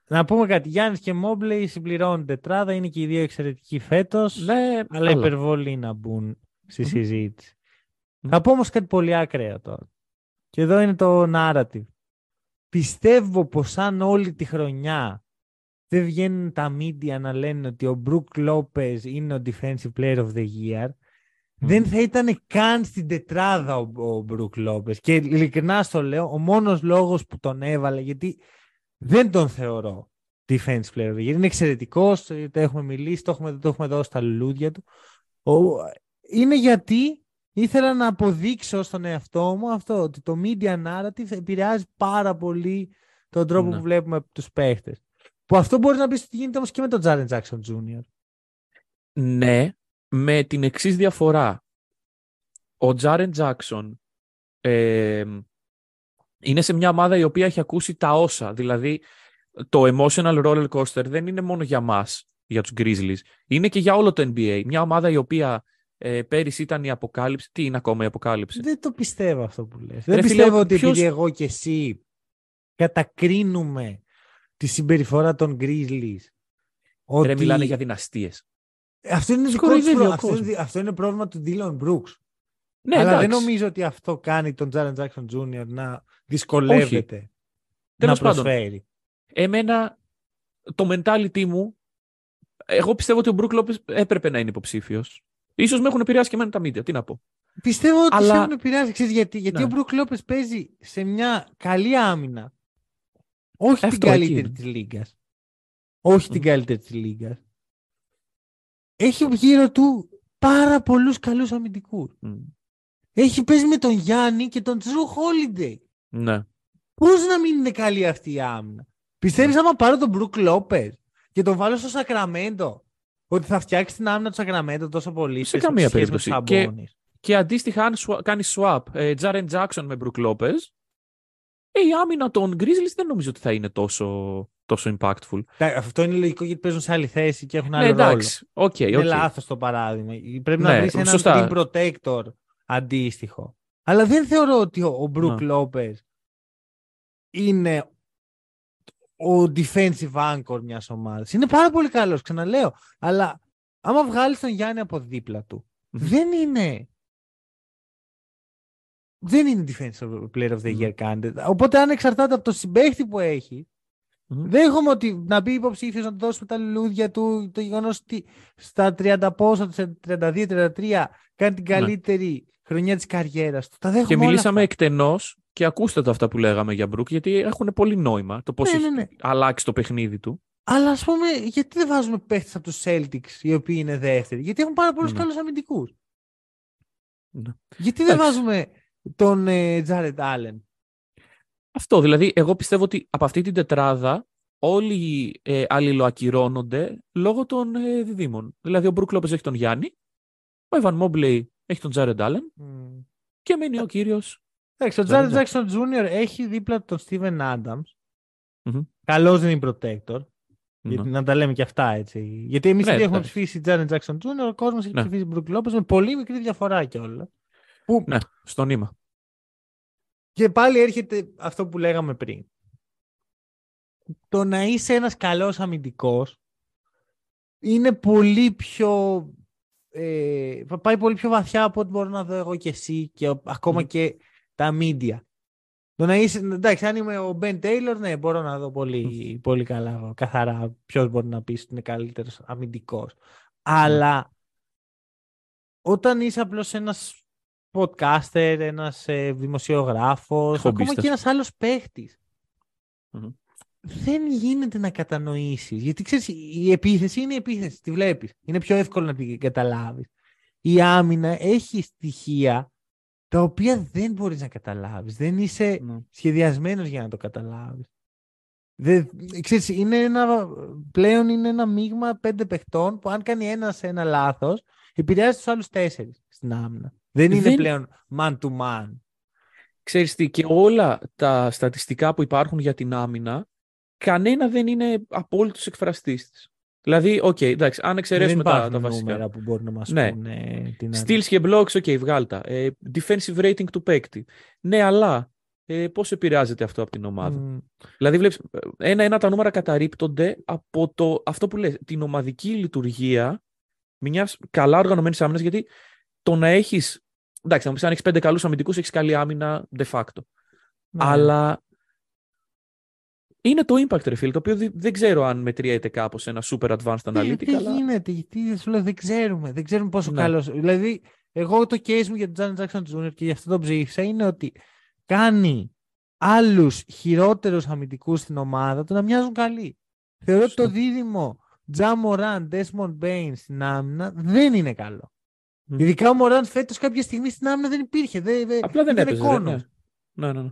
Να πούμε κάτι. Γιάννης και Μόμπλεϊ συμπληρώνουν τετράδα. Είναι και οι δύο εξαιρετικοί φέτος. Ναι, αλλά αλλά. υπερβολή να μπουν στη Μμμ. συζήτηση. Μμμ. Θα πω όμως κάτι πολύ ακραίο τώρα. Και εδώ είναι το narrative. Πιστεύω πως αν όλη τη χρονιά δεν βγαίνουν τα media να λένε ότι ο Μπρουκ Λόπez είναι ο Defensive Player of the Year, δεν θα ήταν καν στην τετράδα ο, ο Μπρουκ Λόπez. Και ειλικρινά στο λέω, ο μόνος λόγος που τον έβαλε, γιατί δεν τον θεωρώ Defensive Player of the Year. Είναι εξαιρετικός, το έχουμε μιλήσει, το έχουμε, το έχουμε δώσει στα λουλούδια του. Ο, είναι γιατί ήθελα να αποδείξω στον εαυτό μου αυτό, ότι το media narrative επηρεάζει πάρα πολύ τον τρόπο Ναι. που βλέπουμε τους παίχτες. Που αυτό μπορεί να πεις ότι γίνεται όμως και με τον Jaren Jackson Jr. Ναι, με την εξής διαφορά. Ο Τζάρεν Τζάξον ε, είναι σε μια ομάδα η οποία έχει ακούσει τα όσα. Δηλαδή, το emotional roller coaster δεν είναι μόνο για μας, για τους Grizzlies. Είναι και για όλο το NBA. Μια ομάδα η οποία ε, πέρυσι ήταν η αποκάλυψη. Τι είναι ακόμα η αποκάλυψη; Δεν το πιστεύω αυτό που λες. Ρε Δεν φίλε, πιστεύω ότι ποιος- επειδή εγώ και εσύ κατακρίνουμε τη συμπεριφορά των Grizzlies. Ότι... Ρε, μιλάνε για δυναστείες. Αυτό είναι, δικό Κοροϊδεύει τους προ- ο αυτό, είναι, κόσμος. αυτό είναι πρόβλημα του Dylan Brooks. Ναι, Αλλά εντάξει. δεν νομίζω ότι αυτό κάνει τον Jaren Jackson Jr. να δυσκολεύεται να Τέλος πάντων. προσφέρει. Εμένα, το mentality μου, εγώ πιστεύω ότι ο Μπρουκ Λόπες έπρεπε να είναι υποψήφιος. Ίσως με έχουν επηρεάσει και εμένα τα media. Τι να πω. Πιστεύω ότι Αλλά- σε έχουν επηρεάσει. Ξέρεις γιατί, γιατί Ναι. ο Μπρουκ Λόπες παίζει σε μια καλή άμυνα. Όχι την Αυτό εκεί καλύτερη είναι. της λίγας. Όχι την Μμ. καλύτερη της λίγας. Έχει γύρω του πάρα πολλούς καλούς αμυντικούς. Μμ. Έχει παίζει με τον Γιάννη και τον Τζρου Χόλιντεϊ. Ναι. Πώς να μην είναι καλή αυτή η άμυνα; Πιστεύεις άμα πάρω τον Μπρουκ Λόπες και τον βάλω στο Σακραμέντο ότι θα φτιάξει την άμυνα του Σακραμέντο τόσο πολύ Σε καμία σχέση με τους περίπτωση. Και- Σαμπόνις; Και αντίστοιχα, αν σου- κάνει swap ε, Jaren Jackson με Brook Lopez, ε, η άμυνα των Grizzlies δεν νομίζω ότι θα είναι τόσο, τόσο impactful. Τα- Αυτό είναι λογικό γιατί παίζουν σε άλλη θέση και έχουν Ναι, άλλο ρόλο. εντάξει. Οκ, Είναι οκ. λάθος το παράδειγμα. Πρέπει Ναι, να βρεις έναν σωστά. rim protector αντίστοιχο. Αλλά δεν θεωρώ ότι ο, ο Brook Ναι. Lopez είναι ο defensive anchor μιας ομάδας. Είναι πάρα πολύ καλός, ξαναλέω. Αλλά άμα βγάλεις τον Γιάννη από δίπλα του, Μμμ. δεν είναι δεν είναι defensive player of the Μμμ. year candidate. Οπότε αν εξαρτάται από το συμπαίχτη που έχει, Μμμ. Δέχομαι ότι να μπει υποψήφιος να του δώσουμε τα λουλούδια του, το γεγονός ότι στα 30 πόσα, σε 32-33 κάνει την καλύτερη χρονιά της καριέρας του. Τα δέχομαι Και όλα μιλήσαμε αυτά. εκτενώς και ακούστε το αυτά που λέγαμε για Brook, γιατί έχουν πολύ νόημα το πώς Ναι, έχει ναι, ναι. αλλάξει το παιχνίδι του. Αλλά ας πούμε, γιατί δεν βάζουμε παίχτε από τους Celtics οι οποίοι είναι δεύτεροι, Γιατί έχουν πάρα πολλούς Ναι. καλούς αμυντικούς. Ναι. Γιατί δεν Εντάξει. βάζουμε τον ε, Jared Allen; Αυτό, δηλαδή, εγώ πιστεύω ότι από αυτή την τετράδα όλοι ε, αλληλοακυρώνονται λόγω των ε, διδήμων. Δηλαδή, ο Brook Lopez έχει τον Γιάννη, ο Evan Mobley έχει τον Jared Allen και μένει ο κύριος Εντάξει, ο Jared Jared Jackson Jr. έχει δίπλα τον Steven Adams. Μμμ. Καλός δεν είναι protector. Γιατί, Ναι. να τα λέμε και αυτά έτσι. Γιατί εμείς Ναι, ήδη έχουμε εντάξει. ψηφίσει Jared Jackson Jr. Ο κόσμος έχει Ναι. ψηφίσει Brook Lopez με πολύ μικρή διαφορά κιόλας. Που Ναι, στο νήμα. και πάλι έρχεται αυτό που λέγαμε πριν. Το να είσαι ένας καλός αμυντικός είναι πολύ πιο... Ε, πάει πολύ πιο βαθιά από ό,τι μπορώ να δω εγώ και εσύ και ο- ακόμα Μμμ. και τα media. Το να είσαι, εντάξει, αν είμαι ο Ben Taylor, ναι, μπορώ να δω πολύ, πολύ καλά, καθαρά ποιος μπορεί να πει ότι είναι καλύτερος αμυντικός. Αλλά όταν είσαι απλώς ένας podcaster, ένας ε, δημοσιογράφος, ακόμα Χομπίστας. και ένας άλλος παίχτης, Μμμ. Δεν γίνεται να κατανοήσεις. Γιατί ξέρεις, η επίθεση είναι η επίθεση, τη βλέπεις. Είναι πιο εύκολο να την καταλάβεις. Η άμυνα έχει στοιχεία τα οποία δεν μπορείς να καταλάβεις. Δεν είσαι Ναι. σχεδιασμένος για να το καταλάβεις. Δε, ξέρεις, είναι ένα, πλέον είναι ένα μείγμα πέντε παιχτών που αν κάνει ένας σε ένα λάθος επηρεάζει τους άλλους τέσσερις στην άμυνα. Δεν είναι Δεν- πλέον man to man. Ξέρεις τι, και όλα τα στατιστικά που υπάρχουν για την άμυνα, κανένα δεν είναι απόλυτος εκφραστής της. Δηλαδή, οκ, εντάξει, αν Δεν εξαιρέσουμε τα, υπάρχουν τα βασικά. νούμερα που μπορούν να μας Ναι. πούνε την άλλη. Steals και blocks, οκ, βγάλτα. Ε, defensive rating του παίκτη. Ναι, αλλά ε, πώς επηρεάζεται αυτό από την ομάδα; Μμ. Δηλαδή, βλέπεις, ένα-ένα τα νούμερα καταρρύπτονται από το, αυτό που λες, την ομαδική λειτουργία μιας καλά οργανωμένης άμυνας, γιατί το να έχεις. Εντάξει, να μου πεις αν έχεις πέντε καλούς αμυντικούς, έχεις καλή άμυνα de facto. Ναι. Αλλά είναι το impact, ρε φίλε, το οποίο δεν- δεν ξέρω αν μετριέται κάπως σε ένα super advanced Τι, analytic. τι αλλά... γίνεται, γιατί σου λέω δεν ξέρουμε. Δεν ξέρουμε πόσο Ναι. καλός. Δηλαδή, εγώ το case μου για τον Τζάνι Jackson Jr. και γι' αυτό τον ψήφισα είναι ότι κάνει άλλους χειρότερους αμυντικούς στην ομάδα του να μοιάζουν καλοί. Θεωρώ ότι το Σωστό. δίδυμο Τζα Μωράν, Desmond Bain στην άμυνα δεν είναι καλό. Μμ. Ειδικά ο Μωράν φέτος κάποια στιγμή στην άμυνα δεν υπήρχε. Δεν, δεν- Απλά δεν ήταν έπαιζε. ρε, κόνος. Ναι. Ναι, ναι, ναι.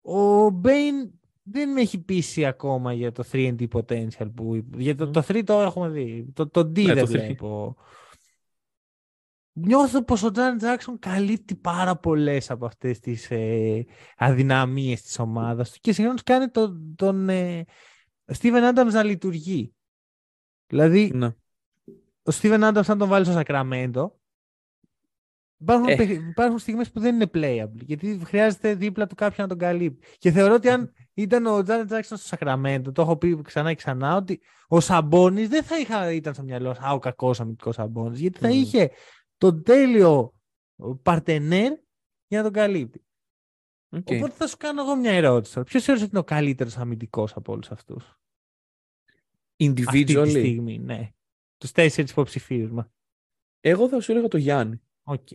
Ο Μπέιν δεν με έχει πείσει ακόμα για το 3D potential που για το, Μμ. το 3 το έχουμε δει. Το, το D Ναι, δεν το 3. βλέπω. Νιώθω πως ο Τζάν Τζάξον καλύπτει πάρα πολλές από αυτές τις ε, αδυναμίες της ομάδας του και συγχρόνως κάνει τον, τον ε, Steven Adams να λειτουργεί. Δηλαδή, Ναι. ο Steven Adams αν τον βάλεις στο Σακραμέντο υπάρχουν, Ε. παιχ- υπάρχουν στιγμές που δεν είναι playable γιατί χρειάζεται δίπλα του κάποιον να τον καλύπτει. Και θεωρώ ότι αν *laughs* ήταν ο Τζάνετ Τζάξον στο Σακραμέντο, το έχω πει ξανά και ξανά, ότι ο Σαμπόνις δεν θα είχα, ήταν στο μυαλό σου, α, ο κακός αμυντικός Σαμπόνις, γιατί θα Μμμ. είχε τον τέλειο παρτενέρ για να τον καλύπτει. Οκ. Οπότε θα σου κάνω εγώ μια ερώτηση. Ποιος θεωρείς ότι είναι ο καλύτερος αμυντικός από όλους αυτούς; Αυτή τη Individually. στιγμή, ναι. Τους τέσσερις υποψηφίους μας. Εγώ θα σου έλεγα το Γιάννη. Οκ.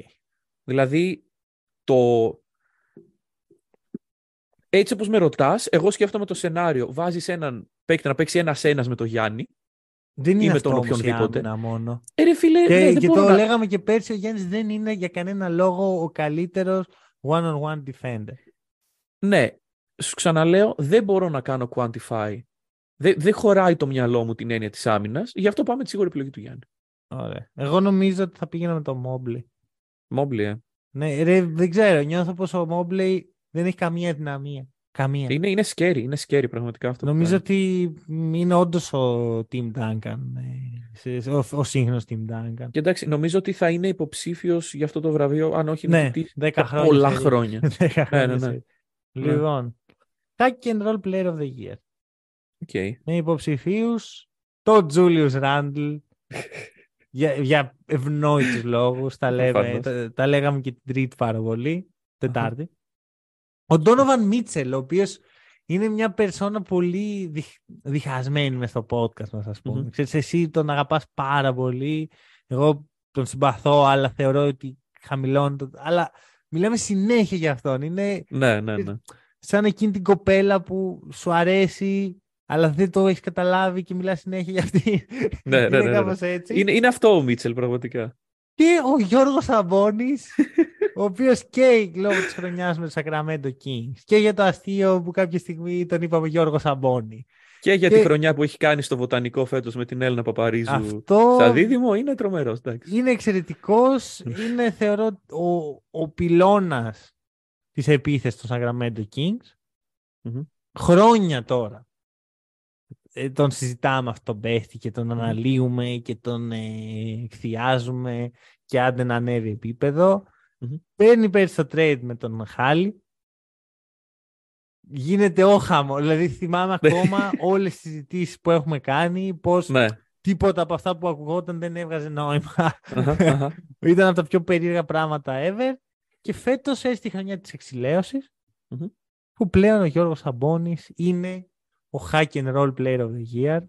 Δηλαδή, το... Έτσι όπως με ρωτάς, εγώ σκέφτομαι το σενάριο. Βάζεις έναν παίκτη να παίξει ένας ένας με το Γιάννη. Δεν είναι με αυτό τον όμως η οποιονδήποτε. άμυνα μόνο. Ε, ρε φίλε, Και, ναι, δεν και μπορώ το να... λέγαμε και πέρσι, ο Γιάννης δεν είναι για κανένα λόγο ο καλύτερος one-on-one defender. Ναι, σου ξαναλέω, δεν μπορώ να κάνω quantify. Δεν, δεν χωράει το μυαλό μου την έννοια της άμυνας. Γι' αυτό πάμε τη σίγουρη επιλογή του Γιάννη. Ωραία. Εγώ νομίζω ότι θα πήγαινα με το Mobley. Mobley, ε. Ναι, ρε, δεν ξέρω. Νιώθω πως ο Mobley δεν έχει καμία αδυναμία. Καμία. Είναι, είναι scary, είναι scary πραγματικά αυτό. που Νομίζω κάνει. ότι είναι όντως ο Tim Duncan. ε, σε- Ο, ο σύγχρονος Tim Duncan. Και εντάξει, νομίζω ότι θα είναι υποψήφιος για αυτό το βραβείο, αν όχι Ναι, νικητής, 10 για χρόνια. πολλά σε- χρόνια. *laughs* 10 Ναι, χρόνια ναι, ναι. σε- Λοιπόν. Hack and roll player of the year. OK. με υποψηφίους τον Julius Randle *laughs* για, για ευνόητους λόγους. Τα, λέμε, Προφανώς. τα, τα λέγαμε και την Τρίτη πάρα πολύ, Τετάρτη. Ο Donovan Mitchell, ο οποίος είναι μια περσόνα πολύ διχ, διχασμένη μες στο podcast, να σας πω. Μμμ. Ξέρεις, εσύ τον αγαπάς πάρα πολύ. Εγώ τον συμπαθώ, αλλά θεωρώ ότι χαμηλώνει το... Αλλά μιλάμε συνέχεια για αυτόν. Είναι Ναι, ναι, ναι. σαν εκείνη την κοπέλα που σου αρέσει, αλλά δεν το έχεις καταλάβει και μιλάς συνέχεια για αυτή. Ναι, *laughs* ναι, Είναι ναι, ναι. κάπως έτσι. Είναι, είναι αυτό ο Μίτσελ πραγματικά. Και ο Γιώργος Σαμπόνης, *laughs* ο οποίος και λόγω της χρονιάς με το Sacramento Kings και για το αστείο που κάποια στιγμή τον είπαμε Γιώργο Σαμπόνη. Και για Και- τη χρονιά που έχει κάνει στο βοτανικό φέτος με την Έλληνα Παπαρίζου Αυτό στα δίδυμο είναι τρομερός. εντάξει. είναι εξαιρετικός. *laughs* είναι θεωρώ ο, ο πυλώνας της επίθεσης των Sacramento Kings. Μμμ. Χρόνια τώρα. Ε, τον συζητάμε αυτόν τον παίχτη και τον αναλύουμε και τον ε, εκθιάζουμε και άντε να ανέβει επίπεδο. Μμμ. Παίρνει πέρσι το trade με τον Χάλι. Γίνεται όχαμο. Δηλαδή θυμάμαι ακόμα *laughs* όλες τις συζητήσεις που έχουμε κάνει πώς Ναι. τίποτα από αυτά που ακουγόταν δεν έβγαζε νόημα. Αχα, αχα. *laughs* Ήταν από τα πιο περίεργα πράγματα ever. Και φέτος έρθει η χρονιά της εξηλαίωσης Μμμ. που πλέον ο Γιώργος Σαμπόνης είναι ο hack and roll player of the year.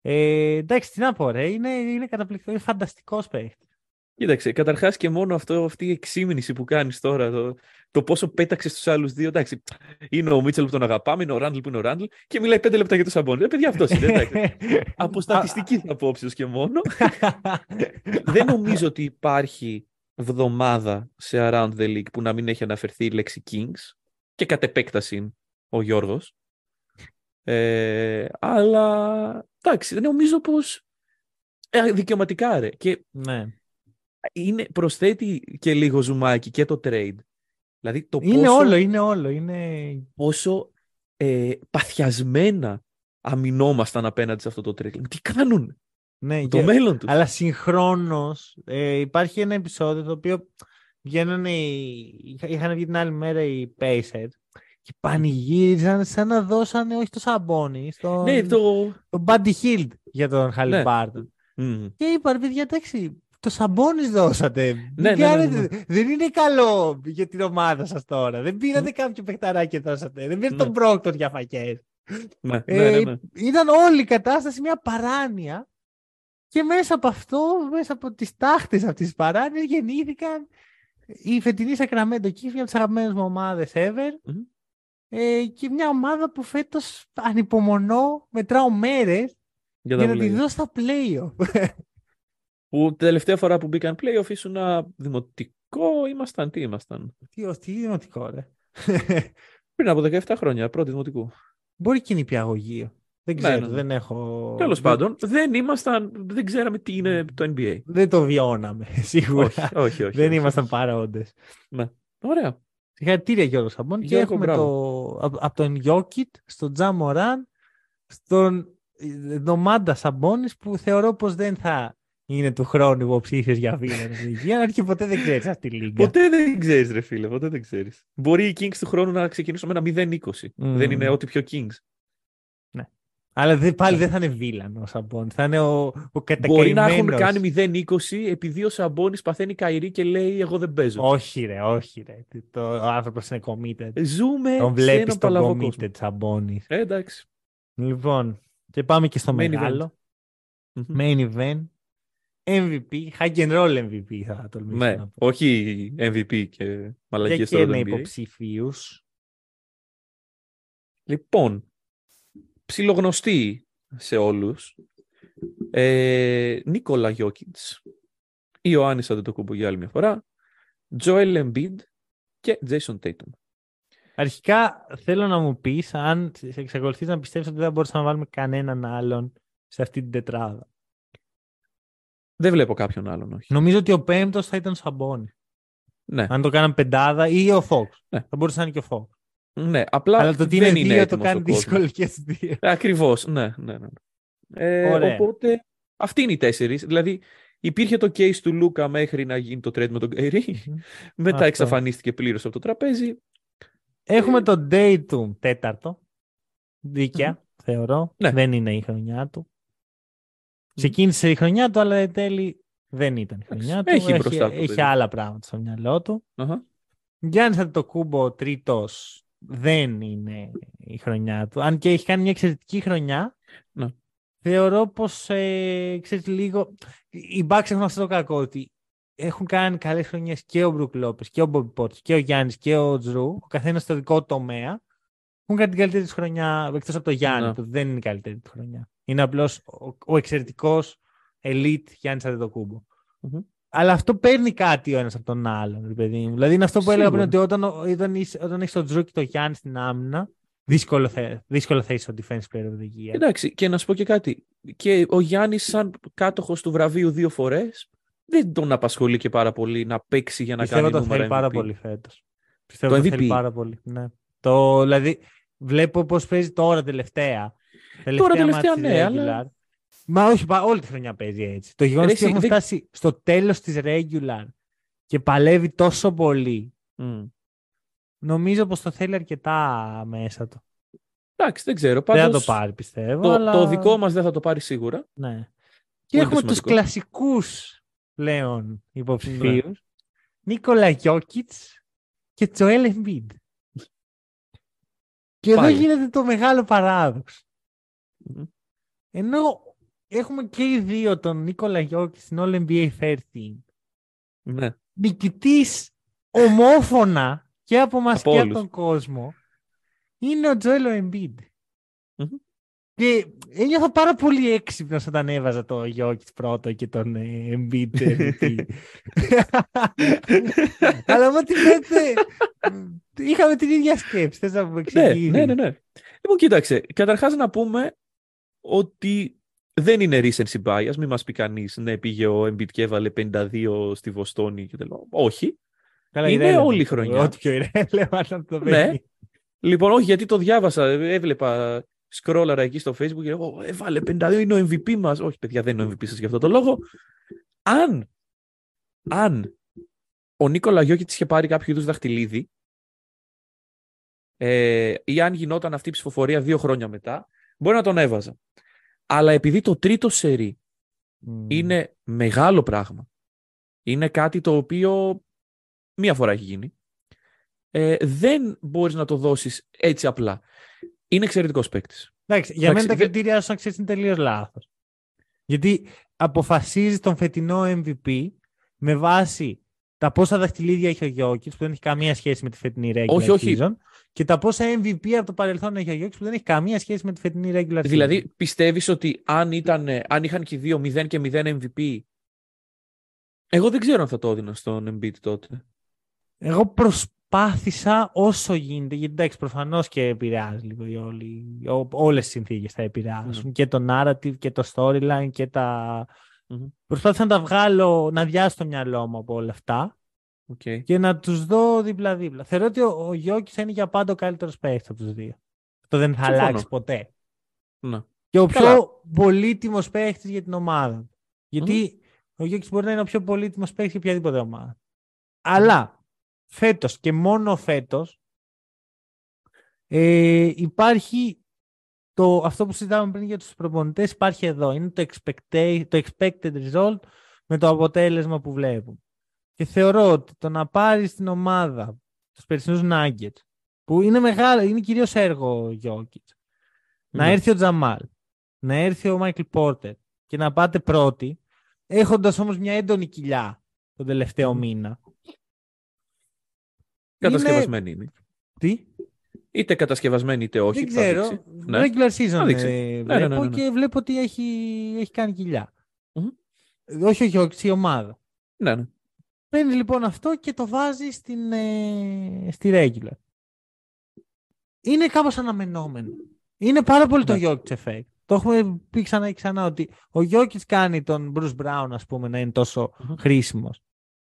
Ε, εντάξει, τι να πω ρε, είναι, είναι καταπληκτικό, είναι φανταστικός παίχτης. Κοίταξε, καταρχάς και μόνο αυτό, αυτή η εξήμινηση που κάνεις τώρα, το, το πόσο πέταξες τους άλλους δύο, εντάξει, είναι ο Μίτσελ που τον αγαπάμε, είναι ο Ράντλ που είναι ο Ράντλ και μιλάει πέντε λεπτά για το Σαμπόνι. Ε, παιδιά, αυτός είναι, εντάξει. *laughs* Από στατιστικής απόψεως και μόνο. *laughs* Δεν νομίζω ότι υπάρχει βδομάδα σε Around the League που να μην έχει αναφερθεί η λέξη Kings και κατ' επέκταση ο Γιώργος. Ε, αλλά εντάξει, νομίζω πως ε, δικαιωματικά ρε. Και Ναι. είναι, προσθέτει και λίγο ζουμάκι και το trade. Δηλαδή το Είναι πόσο, όλο, είναι όλο. Είναι... πόσο ε, παθιασμένα αμυνόμασταν απέναντι σε αυτό το trade. Τι κάνουν Ναι, το και- μέλλον τους; Αλλά συγχρόνως υπάρχει ένα επεισόδιο το οποίο βγαίνουν οι... είχαν βγει την άλλη μέρα οι Pacers και πανηγύριζαν σαν να δώσανε όχι το σαμπόνι, στον Ναι, το... τον Buddy Hield για τον Ναι. Χαλιμπάρτον. Μμμ. Και είπα, ρε παιδιά, εντάξει, το σαμπόνι δώσατε. Ναι, Μην ναι, ναι, κάνετε- ναι. Δεν είναι καλό για την ομάδα σας τώρα. Δεν πήρατε κάποιο παιχταράκι και δώσατε. Δεν πήρατε Ναι. τον Πρόκτορ για φακές. Ναι, Ε, ναι, ναι, ναι. Ήταν όλη η κατάσταση μια παράνοια και μέσα από αυτό, μέσα από τις τάχτες αυτής της παράνοιας γεννήθηκαν η φετινή Σακραμέντο Kings, μια από τις αγαπημένες μου ομάδες ever Μμμ. Ε, και μια ομάδα που φέτος ανυπομονώ, μετράω μέρες Για για τα να τη play. δω στα play Που τελευταία φορά που μπήκαν playoff ήσουν ένα δημοτικό, ήμασταν, τι ήμασταν; Τι, ως- τι δημοτικό ρε. Πριν από 17 χρόνια, πρώτη δημοτικού. Μπορεί και νηπιαγωγείο. Δεν Ναι, ξέρω, ναι, ναι. δεν έχω... Τέλος δεν- πάντων, δεν ήμασταν, δεν ξέραμε τι είναι το NBA. Δεν το βιώναμε, σίγουρα. όχι, όχι, όχι. δεν όχι. ήμασταν παρόντες. Ωραία. Συγχαρητήρια Γιώργο Σαμπών και Γιώργο, έχουμε μπράβο. το, από, από τον Γιώκητ στον Τζαμοράν στον ε, Νομάντα Σαμπόνης που θεωρώ πως δεν θα είναι του χρόνου υποψήφιος για βίνα υγεία, αν και ποτέ δεν ξέρεις αυτή τη λίγα. Ποτέ δεν ξέρεις, ρε φίλε, ποτέ δεν ξέρεις. Μπορεί οι Kings του χρόνου να ξεκινήσουν με ένα 0-20. Μμμ. Δεν είναι ό,τι πιο Kings. Αλλά δεν- πάλι δεν θα είναι βίλανος ο Σαμπόνης, θα είναι ο, ο Μπορεί να έχουν κατακαημένος. κάνει 0-20 επειδή ο Σαμπόνις παθαίνει καηρή και λέει: Εγώ δεν παίζω. Όχι ρε, όχι ρε. Το, ο άνθρωπος είναι committed. Ζούμε Τον σε βλέπεις έναν τον παλαβό committed κόσμο. Σαμπόνης. Ε, εντάξει. Λοιπόν, και πάμε και στο Main μεγάλο. Μμμ. Main event. MVP, hack and roll MVP θα τολμήσω Ναι, να πω. όχι MVP και Για μαλακίες και στο με NBA. υποψηφίους. Λοιπόν, ψιλογνωστοί σε όλους. Ε, Nikola Jokic, Ιωάννης Αντετοκούμπο για άλλη μια φορά, Joel Embiid και Jayson Tatum. Αρχικά θέλω να μου πεις αν εξακολουθείς να πιστεύεις ότι δεν μπορούσαμε να βάλουμε κανέναν άλλον σε αυτή την τετράδα. Δεν βλέπω κάποιον άλλον, όχι. Νομίζω ότι ο πέμπτος θα ήταν ο Σαμπόνις. Ναι, Αν το κάναμε πεντάδα ή ο Fox. Ναι. Θα μπορούσε να είναι και ο Fox. Ναι, απλά Αλλά το ότι δεν είναι δύο το έτοιμος κάνει ο κόσμος. δύσκολο και στους δύο. Ακριβώς, ναι, ναι, ναι. Ε, Ωραία. οπότε, αυτοί είναι οι τέσσερις. Δηλαδή, υπήρχε το case του Λούκα μέχρι να γίνει το trade με τον Καϊρή. Μετά Αυτό. εξαφανίστηκε πλήρως από το τραπέζι. Έχουμε τον Dayton τέταρτο. Δίκαια, θεωρώ. Ναι. Δεν είναι η χρονιά του. Ξεκίνησε η χρονιά του, αλλά εν τέλει δεν ήταν η χρονιά του. έχει μπροστά του το έχει παιδί. άλλα πράγματα στο μυαλό του. Αχα. Γιάννη Αντετοκούμπο τρίτος δεν είναι η χρονιά του. Αν και έχει κάνει μια εξαιρετική χρονιά. Ναι. Θεωρώ πως ε, ξέρεις λίγο... Οι Bucks έχουν αυτό το κακό ότι έχουν κάνει καλές χρονιές και ο Μπρουκ Λόπες και ο Μπόμπι Πόρτς και ο Γιάννης και ο Τζρου, ο καθένας στο δικό του τομέα. Έχουν κάνει την καλύτερη του χρονιά εκτός από το Γιάννη, Ναι. που δεν είναι η καλύτερη του χρονιά. Είναι απλώς ο, ο εξαιρετικός elite Γιάννης Αντετοκούμπο. Μμμ. Αλλά αυτό παίρνει κάτι ο ένας από τον άλλον, ρε παιδί μου. Δηλαδή είναι αυτό που έλεγα πριν Σίγουρα. ότι όταν, ο- όταν, είσαι- όταν έχεις τον Τζρου και τον Γιάννη στην άμυνα, δύσκολο θα, δύσκολο θα είσαι ο defense player of the year. Εντάξει, και να σου πω και κάτι. Και ο Γιάννης σαν κάτοχος του βραβείου δύο φορές δεν τον απασχολεί και πάρα πολύ να παίξει για να Πιστεύω κάνει το νούμερα θέλει πάρα MVP. πολύ φέτος. Πιστεύω Το το, θέλει MVP. πάρα πολύ. Ναι. Το, δηλαδή, βλέπω πώς παίζει τώρα τελευταία. Τώρα τελευταία, μάτς της ναι, αλλά- regular. Μα όχι, πα- όλη τη χρονιά παίζει έτσι. Το γεγονός Ρε, ότι εσύ, έχουμε δεν- φτάσει στο τέλος της regular και παλεύει τόσο πολύ, Μμ. νομίζω πως το θέλει αρκετά μέσα του. Εντάξει, δεν ξέρω. Δεν θα Πάντως, το πάρει, πιστεύω. Το, αλλά... το δικό μας δεν θα το πάρει σίγουρα. Ναι. Και Πολύ έχουμε τους σημαντικό. κλασικούς πλέον υποψηφίους. Νίκολα Γιώκητς και Τζοέλ Εμμπίντ. Και εδώ Πάλι. γίνεται το μεγάλο παράδοξο. Μμμ. Ενώ έχουμε και οι δύο τον Νίκολα Γιώκητς στην All NBA Fair Team. Ναι. Νικητής ομόφωνα και από μας Από και όλους. από τον κόσμο είναι ο Τζοέλ Embiid. Μμμ. Και ένιωθα πάρα πολύ έξυπνος όταν έβαζα το Γιώκητ πρώτο και τον ε, Embiid MVP. *laughs* Αλλά μου τη λέτε, είχαμε την ίδια σκέψη. Θες να μου Ναι, εξηγήσεις. ναι, ναι, ναι. Λοιπόν, κοίταξε. Καταρχάς να πούμε ότι δεν είναι recency bias. Μην μας πει κανείς, ναι, πήγε ο Embiid και έβαλε 52 στη Βοστόνη και τέλο. Όχι. Καλά, είναι irrelevant. όλη η χρονιά. Ό,τι πιο irrelevant *laughs* από το Ναι. παιδί. Λοιπόν, όχι, γιατί το διάβασα. Έβλεπα σκρόλαρα εκεί στο facebook και εγώ έβαλε 52, είναι ο MVP μας. Όχι, παιδιά, δεν είναι ο MVP σας για αυτό το λόγο. Αν, αν ο Νίκολα Γιώκητς είχε πάρει κάποιο είδους δαχτυλίδι ε, ή αν γινόταν αυτή η ψηφοφορία δύο χρόνια μετά, μπορεί να τον έβαζα. Αλλά επειδή το τρίτο σερί Μμ. είναι μεγάλο πράγμα, είναι κάτι το οποίο μία φορά έχει γίνει, ε, δεν μπορείς να το δώσεις έτσι απλά. Είναι εξαιρετικός παίκτης. Εντάξει, για μένα τα Εντάξει, δε- κριτήρια σου ξέρεις είναι τελείως λάθος. Γιατί αποφασίζεις τον φετινό MVP με βάση τα πόσα δαχτυλίδια έχει ο Γιώκητς, που δεν έχει καμία σχέση με τη φετινή regular Όχι, όχι. season, και τα πόσα MVP από το παρελθόν έχει ο Γιώκητ, που δεν έχει καμία σχέση με τη φετινή regular season. Δηλαδή, πιστεύεις ότι αν, ήταν, αν είχαν και οι δύο 0 και 0 MVP, εγώ δεν ξέρω αν θα το έδινα στον Embiid τότε. Εγώ προσπάθησα όσο γίνεται, γιατί εντάξει, προφανώς και επηρεάζει λίγο οι όλοι, όλες τις συνθήκες θα επηρεάσουν. Ναι. Και το narrative και το storyline και τα. Μμμ. Προσπάθησα να τα βγάλω, να διάσω το μυαλό μου από όλα αυτά Okay. και να τους δω δίπλα-δίπλα. Θεωρώ ότι ο, ο Γιώκης θα είναι για πάντα ο καλύτερος παίκτης από τους δύο. Αυτό δεν θα Συμφωνώ. αλλάξει ποτέ. Να. Και ο Καλά. πιο πολύτιμος παίκτης για την ομάδα. Γιατί ο Γιώκης μπορεί να είναι ο πιο πολύτιμος παίκτης για οποιαδήποτε ομάδα. Αλλά φέτος και μόνο φέτος ε, υπάρχει το, αυτό που συζητάμε πριν για τους προπονητές υπάρχει εδώ. Είναι το, expecta- το expected result με το αποτέλεσμα που βλέπουν. Και θεωρώ ότι το να πάρεις την ομάδα τους περσινούς Nuggets που είναι μεγάλο, είναι κυρίως έργο ο Γιώκητς να Ναι. έρθει ο Τζαμάλ, να έρθει ο Μάικλ Πόρτερ και να πάτε πρώτοι, έχοντας όμως μια έντονη κοιλιά τον τελευταίο Μμμ. μήνα. Κατασκευασμένη είναι. Τι; Είτε κατασκευασμένη είτε όχι. δεν θα ξέρω. δείξει. Ναι. Regular season Θα δείξει. ε, Ναι, ναι, βλέπω ναι, ναι. και βλέπω ότι έχει, έχει κάνει κοιλιά. Μμμ. Όχι, όχι, όχι, η ομάδα. Ναι, ναι. Παίρνει λοιπόν αυτό και το βάζει στην, ε, στη regular. Είναι κάπως αναμενόμενο. Είναι πάρα πολύ το Ναι. Jokic effect. Το έχουμε πει ξανά και ξανά ότι ο Jokic κάνει τον Bruce Brown ας πούμε να είναι τόσο Μμμ. χρήσιμος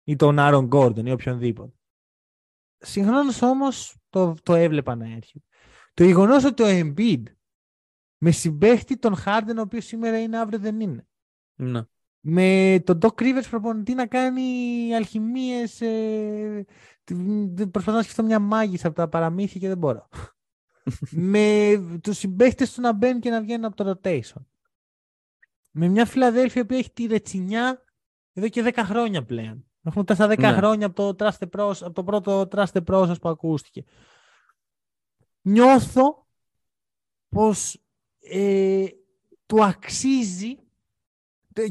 ή τον Aaron Gordon ή οποιονδήποτε. Συγχρόνως όμως το, το έβλεπα να έρχεται. Το γεγονός ότι ο Embiid με συμπέχτη τον Harden ο οποίος σήμερα είναι αύριο δεν είναι ναι. Με τον Doc Rivers προπονητή να κάνει αλχημίες ε, τι- προσπαθώ να σκεφτώ μια μάγισσα από τα παραμύθια και δεν μπορώ. *laughs* Με τους συμπαίχτες του να μπαίνουν και να βγαίνουν από το rotation. Με μια Φιλαδέλφια που έχει τη ρετσινιά εδώ και 10 χρόνια πλέον. Έχουμε φτάσει στα 10 Ναι. χρόνια από το, Trust the Process, από το πρώτο Trust the Process που ακούστηκε. Νιώθω πως ε, του αξίζει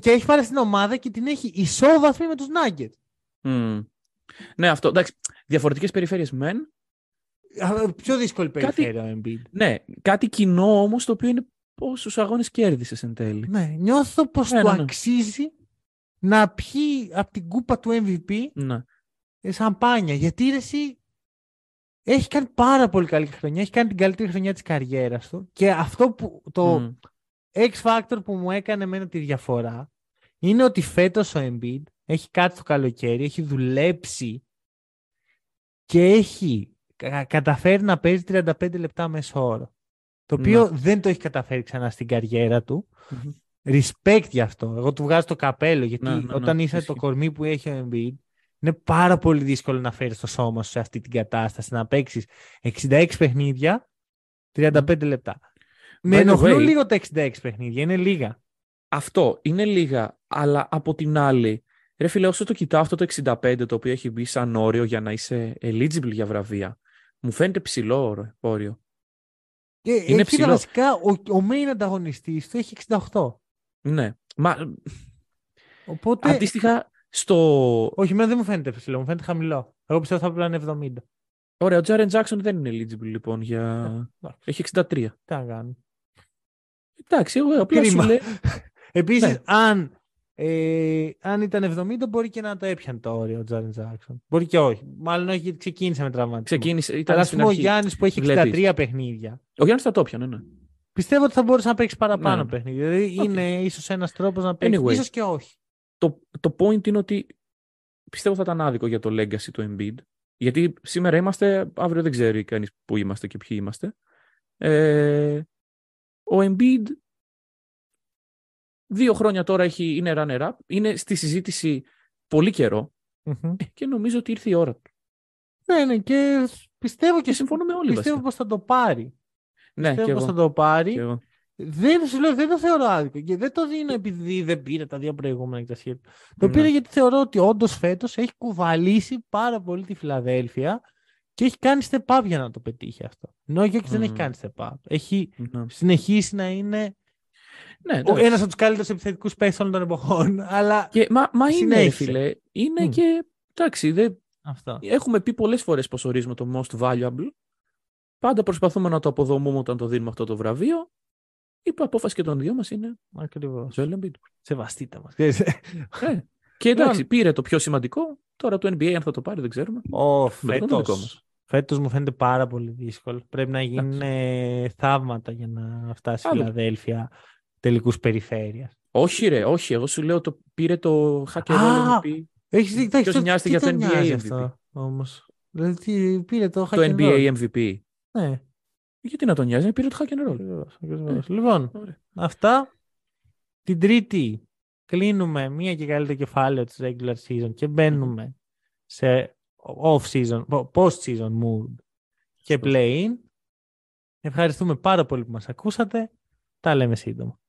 και έχει πάρει στην ομάδα και την έχει ισόβαθμη με τους Nuggets. Μμ. Ναι, αυτό. Εντάξει, διαφορετικές περιφέρειες μεν. Α, Πιο δύσκολη Κάτι- περιφέρεια ο Embiid. Ναι, κάτι κοινό όμως το οποίο είναι πόσους αγώνες κέρδισες εν τέλει. Ναι, νιώθω πως Ναι, του ναι, ναι. αξίζει να πιει από την κούπα του MVP Ναι. ε, σαμπάνια. Γιατί ρε, εσύ έχει κάνει πάρα πολύ καλή χρονιά. Έχει κάνει την καλύτερη χρονιά της καριέρας του. Και αυτό που το Μμ. X Factor που μου έκανε εμένα τη διαφορά είναι ότι φέτος ο Embiid έχει κάτι το καλοκαίρι, έχει δουλέψει και έχει κα- καταφέρει να παίζει 35 λεπτά μέσω όρο. Το οποίο δεν το έχει καταφέρει ξανά στην καριέρα του. Μμμ. Respect γι' αυτό. Εγώ του βγάζω το καπέλο γιατί Ναι, ναι, ναι, όταν είσαι το ισχύει. κορμί που έχει ο Embiid είναι πάρα πολύ δύσκολο να φέρεις το σώμα σου σε αυτή την κατάσταση να παίξεις 66 παιχνίδια 35 λεπτά. Με By the ενοχλούν way- λίγο τα 66 παιχνίδια, είναι λίγα. Αυτό είναι λίγα, αλλά από την άλλη, ρε φίλε, όσο το κοιτάω αυτό το 65 το οποίο έχει μπει σαν όριο για να είσαι eligible για βραβεία, μου φαίνεται ψηλό όρο- όριο. Και Είναι εκεί ψηλό. βασικά ο, ο main ανταγωνιστής του έχει 68. Ναι. Μα Οπότε, αντίστοιχα στο. όχι, εμένα δεν μου φαίνεται ψηλό, μου φαίνεται χαμηλό. Εγώ πιστεύω θα πρέπει να είναι 70. Ωραία, ο Τζάρεν Τζάξον δεν είναι eligible λοιπόν για. εντάξει. Έχει 63. Τι να κάνω. Εντάξει, εγώ απλά Κρίμα. σου λέω. *laughs* Επίσης, Ναι. αν, ε, αν ήταν 70, μπορεί και να το έπιανε το όριο ο Jaren Jackson. Μπορεί και όχι. Μάλλον όχι, γιατί ξεκίνησε με τραυματισμό. Ξεκίνησε, ήταν Αλλά ας στην πούμε ο αρχή. Γιάννης που έχει 63 Βλέπεις. παιχνίδια. Ο Γιάννης θα το 'πιανε, ναι. Πιστεύω ότι θα μπορούσε να παίξει παραπάνω Ναι. παιχνίδια. Δηλαδή Οκ. είναι ίσως ένας τρόπος να παίξει. Anyway. ίσως και όχι. Το, το point είναι ότι πιστεύω θα ήταν άδικο για το legacy του Embiid. Γιατί σήμερα είμαστε, αύριο δεν ξέρει κανείς που είμαστε και ποιοι είμαστε. Ε, ο Embiid δύο χρόνια τώρα έχει, είναι runner-up, είναι στη συζήτηση πολύ καιρό Μμμ. ε, και νομίζω ότι ήρθε η ώρα του. Ναι, ναι, και πιστεύω και Και συμφωνώ με όλοι Πιστεύω βασικά. πως θα το πάρει. Ναι, πιστεύω και πως εγώ. θα το πάρει. Και εγώ. Δεν, σου λέω, δεν το θεωρώ άδικο και δεν το δίνω επειδή δεν πήρε τα δύο προηγούμενα και τα σχέδια. Το Ναι. πήρε γιατί θεωρώ ότι όντως φέτος έχει κουβαλήσει πάρα πολύ τη Φιλαδέλφια και έχει κάνει step up για να το πετύχει αυτό. Ενώ ο Γιώκης δεν έχει Μμμ. κάνει step up. Έχει Ναι, συνεχίσει να είναι ναι εντάξει. ένας από τους καλύτερους επιθετικούς παίκτες όλων των εποχών. Αλλά Και, μα, μα είναι, ρε Συνέχισε. φίλε. Είναι Μμ. και. Εντάξει, δεν, αυτό. έχουμε πει πολλές φορές πώ ορίζουμε το most valuable. Πάντα προσπαθούμε να το αποδομούμε όταν το δίνουμε αυτό το βραβείο. Η απόφαση και των δύο μας είναι Ακριβώς. Joel Embiid. Σεβαστείτε μας. Ε, και εντάξει, Λοιπόν. πήρε το πιο σημαντικό. Τώρα το NBA, αν θα το πάρει, δεν ξέρουμε. Ο Με το δικό φέτος, μας. φέτος μου φαίνεται πάρα πολύ δύσκολο. Πρέπει να γίνουν ε, θαύματα για να φτάσει η Άλλο. Φιλαδέλφια τελικούς περιφέρειας. Όχι, ρε, όχι. Εγώ σου λέω το πήρε το hacker Α, MVP. Έχεις δίκιο. Ποιος το- νοιάζεται τι για το τον NBA νοιάζει MVP? αυτό, όμως; Δηλαδή τι, πήρε το Το hack and roll. NBA MVP. Ναι, Γιατί να τον νοιάζει, πήρε το hack and roll. ακριβώς, ακριβώς. Λοιπόν, Ωραία. αυτά. Την τρίτη κλείνουμε μία και καλύτερο κεφάλαιο της regular season και μπαίνουμε σε off-season, post-season mood και play-in. Ευχαριστούμε πάρα πολύ που μας ακούσατε. Τα λέμε σύντομα.